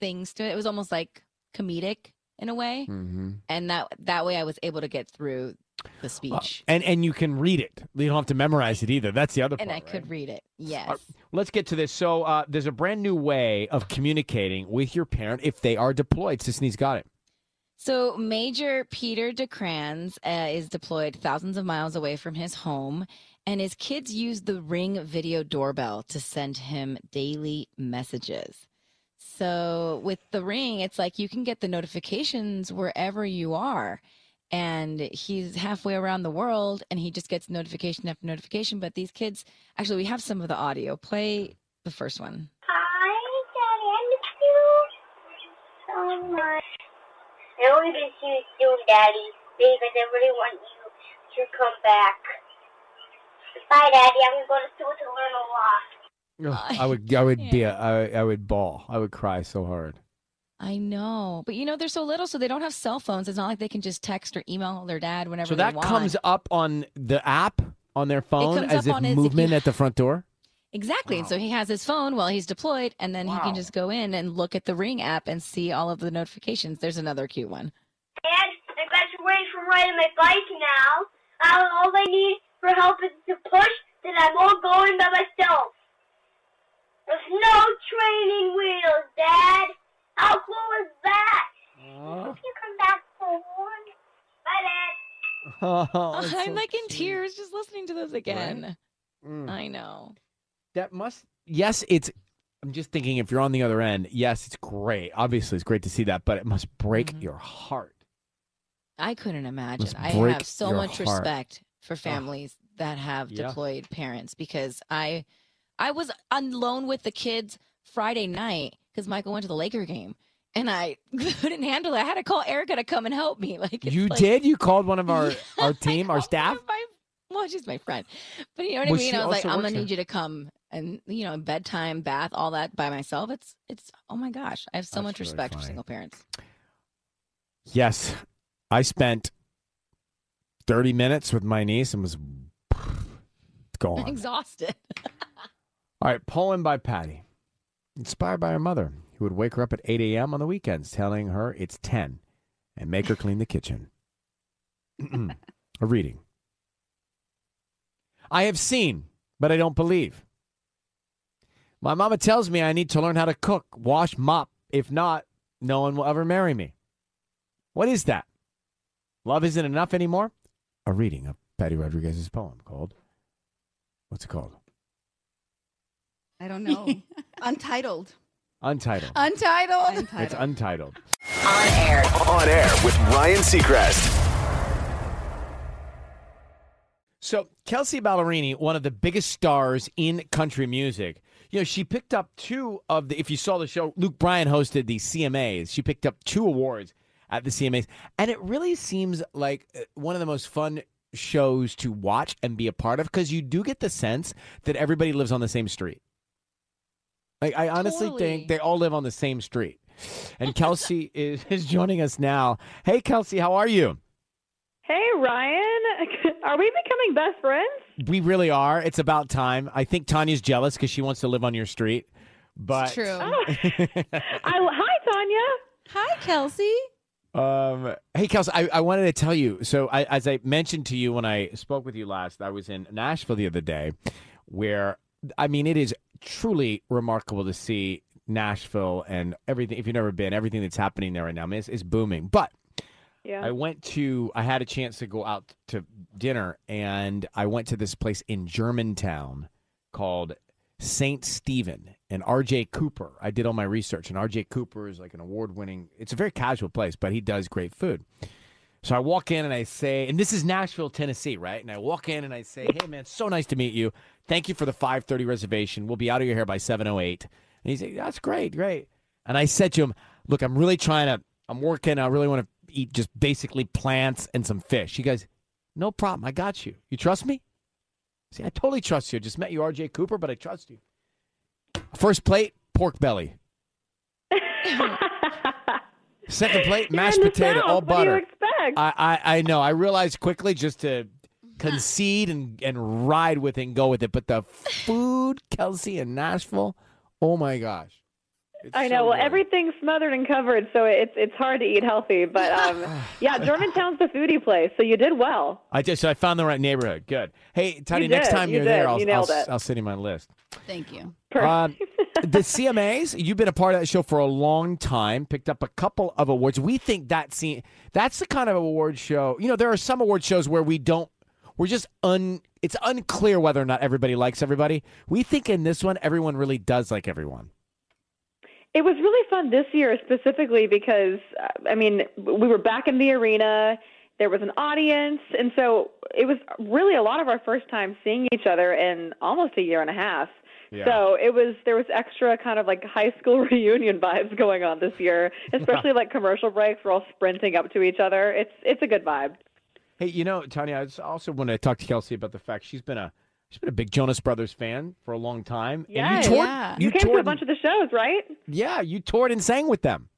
things to it. It was almost like comedic in a way. Mm-hmm. And that that way I was able to get through the speech. and and you can read it. You don't have to memorize it either. That's the other part. and I could read it. Yes. Right, let's get to this. So uh, there's a brand new way of communicating with your parent if they are deployed. Sisanie's got it. So, Major Peter DeCrans uh, is deployed thousands of miles away from his home, and his kids use the Ring video doorbell to send him daily messages. So with the ring, it's like you can get the notifications wherever you are. And he's halfway around the world and he just gets notification after notification. But these kids, actually, we have some of the audio. Play the first one. Hi, Daddy. I miss you so much. I only miss you soon, Daddy. Because I really want you to come back. Bye, Daddy. I'm going to go to school to learn a lot. Ugh, I would, I would be, a, I, I would bawl. I would cry so hard. I know. But you know, they're so little, so they don't have cell phones. It's not like they can just text or email their dad whenever So they that want. comes up on the app on their phone as if on his- if movement you- at the front door. Exactly. And so he has his phone while he's deployed, and then he can just go in and look at the Ring app and see all of the notifications. There's another cute one. Dad, I graduated from riding my bike now. Uh, all I need for help is to push, then I'm all going by myself. There's no training wheels, Dad. How cool is that? If you come back for one. Bye, Dad. Oh, that's I'm so like in tears just listening to those again. Mm. I know. That must. Yes, it's. I'm just thinking if you're on the other end. Yes, it's great. Obviously, it's great to see that, but it must break Mm-hmm. your heart. I couldn't imagine. I have so much heart. respect for families that have Yeah. deployed parents because I I was alone with the kids Friday night because Michael went to the Laker game and I couldn't handle it. I had to call Erica to come and help me. Like You like- did. You called one of our our team, our staff. Well, she's my friend, but you know what Well, I mean. I was like, I'm gonna here. need you to come and you know bedtime, bath, all that by myself. It's it's oh my gosh, I have so That's much really respect for single parents. Yes, I spent 30 minutes with my niece and was gone. exhausted. All right, poem by Patty. Inspired by her mother, who would wake her up at 8 a.m. on the weekends, telling her it's 10 and make her clean the kitchen. A reading. I have seen, but I don't believe. My mama tells me I need to learn how to cook, wash, mop. If not, no one will ever marry me. What is that? Love isn't enough anymore? A reading of Patty Rodriguez's poem called, what's it called? I don't know. Untitled. Untitled. Untitled. It's untitled. On air. On air with Ryan Seacrest. So Kelsea Ballerini, one of the biggest stars in country music, you know, she picked up two of the. If you saw the show, Luke Bryan hosted the CMAs. She picked up two awards at the CMAs, and it really seems like uh, one of the most fun shows to watch and be a part of because you do get the sense that everybody lives on the same street. Like I honestly Totally. think they all live on the same street. And Kelsea is, is joining us now. Hey Kelsea, how are you? Hey, Ryan. Are we becoming best friends? We really are. It's about time. I think Tanya's jealous because she wants to live on your street. But true. I, hi, Tanya. Hi, Kelsea. Um, hey, Kelsea, I, I wanted to tell you. So, I, as I mentioned to you when I spoke with you last, I was in Nashville the other day, where I mean, it is truly remarkable to see Nashville and everything. If you've never been, everything that's happening there right now, I mean, it's, it's booming. But Yeah. I went to, I had a chance to go out to dinner, and I went to this place in Germantown called St. Stephen and RJ Cooper. I did all my research, and RJ Cooper is like an award winning, it's a very casual place, but he does great food. So I walk in and I say, and this is Nashville, Tennessee, right? And I walk in and I say, "Hey, man, so nice to meet you. Thank you for the 5:30 reservation. We'll be out of your hair by 7:08." And he's like, "That's great, great." And I said to him, "Look, I'm really trying to. I'm working. I really want to eat just basically plants and some fish." He goes, "No problem. I got you. You trust me?" See, I totally trust you. I just met you, R.J. Cooper, but I trust you. First plate, pork belly. Second plate, mashed potato, South. all What butter. expect? I, I I know. I realized quickly just to concede and, and ride with it and go with it. But the food, Kelsea in Nashville, oh my gosh. I know. well, everything's smothered and covered, so it's it's hard to eat healthy. But um, yeah, Germantown's the foodie place, so you did well. I just so I found the right neighborhood. Good. Hey, Tony, next time you you're there. I'll, You nailed I'll. I'll send you my list. Thank you. Um, the CMAs, you've been a part of that show for a long time, picked up a couple of awards. We think that scene, that's the kind of award show. You know, there are some award shows where we don't, we're just un, it's unclear whether or not everybody likes everybody. We think in this one, everyone really does like everyone. It was really fun this year specifically because, I mean, we were back in the arena. There was an audience. And so it was really a lot of our first time seeing each other in almost a year and a half. Yeah. So it was there was extra kind of like high school reunion vibes going on this year, especially like commercial breaks. We're all sprinting up to each other. It's it's a good vibe. Hey, you know, Tanya, I also want to talk to Kelsea about the fact she's been a she's been a big Jonas Brothers fan for a long time. Yeah, and you toured, yeah. You, You, came toured, to a bunch of the shows, right? yeah, you toured and sang with them.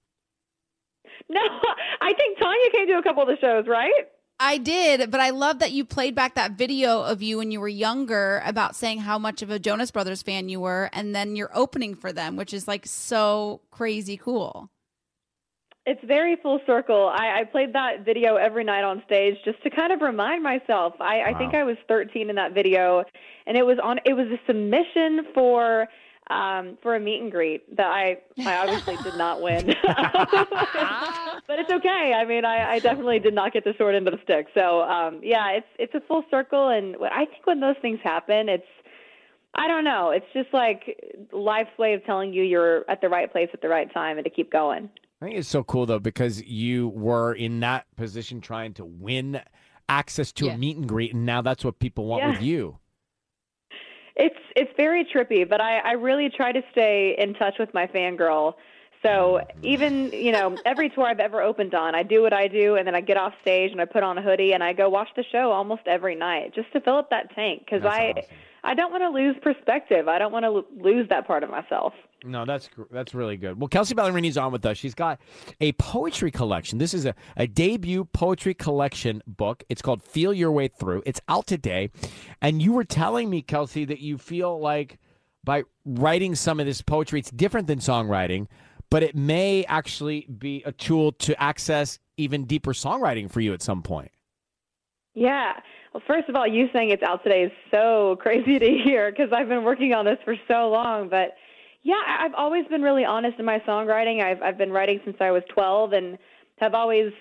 No, I think Tanya came to a couple of the shows, right? I did, but I love that you played back that video of you when you were younger about saying how much of a Jonas Brothers fan you were, and then you're opening for them, which is like so crazy cool. It's very full circle. I, I played that video every night on stage just to kind of remind myself. I, I think I was 13 in that video, and it was on. It was a submission for um, for a meet and greet that I I obviously did not win, but it's okay. I mean, I, I definitely did not get the short end of the stick. So um, yeah, it's it's a full circle, and what- I think when those things happen, it's I don't know. It's just like life's way of telling you you're at the right place at the right time and to keep going. I think it's so cool though because you were in that position trying to win access to Yeah. a meet and greet, and now that's what people want Yeah. with you. It's it's very trippy, but I, I really try to stay in touch with my fangirl. So even you know every tour I've ever opened on, I do what I do, and then I get off stage and I put on a hoodie and I go watch the show almost every night just to fill up that tank because I I don't want to lose perspective. I don't want to lose that part of myself. No, that's that's really good. Well, Kelsea Ballerini's on with us. She's got a poetry collection. This is a, a debut poetry collection book. It's called Feel Your Way Through. It's out today. And you were telling me, Kelsea, that you feel like by writing some of this poetry, it's different than songwriting, but it may actually be a tool to access even deeper songwriting for you at some point. Yeah. Well, first of all, you saying it's out today is so crazy to hear because I've been working on this for so long. But yeah, I've always been really honest in my songwriting. I've I've been writing since I was 12 and have always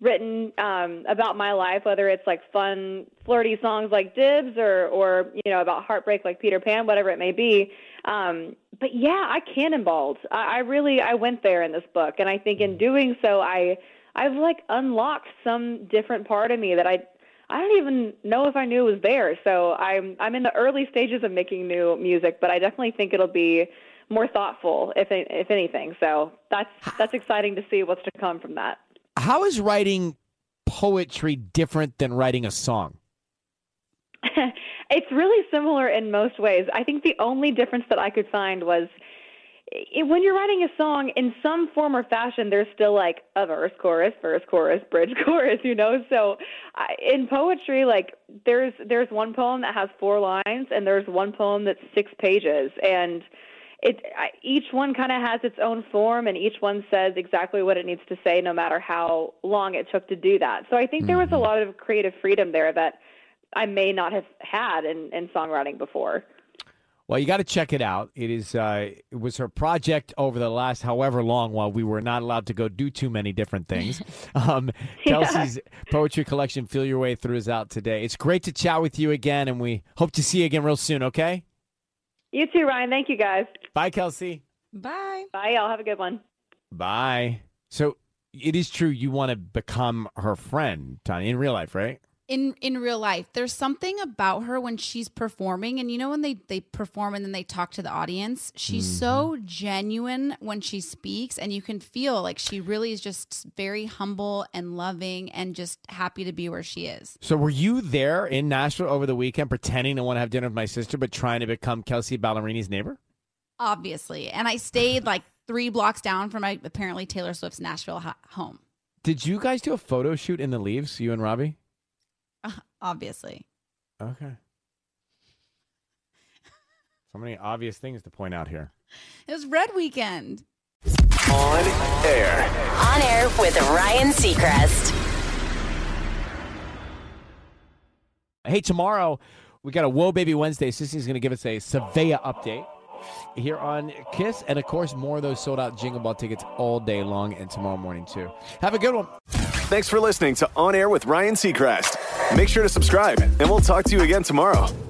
written um, about my life, whether it's like fun, flirty songs like Dibs or or you know about heartbreak like Peter Pan, whatever it may be. Um, but yeah, I cannonballed. I, I really I went there in this book, and I think in doing so, I I've like unlocked some different part of me that I I don't even know if I knew it was there. So I'm I'm in the early stages of making new music, but I definitely think it'll be more thoughtful if if anything. So that's that's exciting to see what's to come from that. How is writing poetry different than writing a song? it's really similar in most ways. I think the only difference that I could find was when you're writing a song in some form or fashion, there's still like a verse, chorus, verse, chorus, bridge, chorus, you know. So I, in poetry, like there's there's one poem that has four lines, and there's one poem that's six pages, and it each one kind of has its own form, and each one says exactly what it needs to say, no matter how long it took to do that. So I think there was a lot of creative freedom there that I may not have had in, in songwriting before. Well, you got to check it out. It is uh, it was her project over the last however long while we were not allowed to go do too many different things. Um, Yeah. Kelsea's poetry collection, Feel Your Way Through, is out today. It's great to chat with you again, and we hope to see you again real soon. Okay? You too, Ryan. Thank you, guys. Bye, Kelsea. Bye. Bye, y'all. Have a good one. Bye. So it is true you want to become her friend, Tanya, in real life, right? In in real life there's something about her when she's performing and you know when they they perform and then they talk to the audience she's mm-hmm. so genuine when she speaks and you can feel like she really is just very humble and loving and just happy to be where she is So were you there in Nashville over the weekend pretending to want to have dinner with my sister, but trying to become Kelsea Ballerini's neighbor? obviously and i stayed like three blocks down from my apparently taylor swift's nashville ho- home Did you guys do a photo shoot in the leaves, you and Robbie? Obviously Okay. So many obvious things to point out here. it was red weekend On air. On air with Ryan Seacrest. Hey, tomorrow we got a Whoa Baby Wednesday. Sissy's going to give us a Savea update here on Kiss. And of course, more of those sold out Jingle Ball tickets all day long and tomorrow morning, too. Have a good one. Thanks for listening to On Air with Ryan Seacrest. Make sure to subscribe, and we'll talk to you again tomorrow.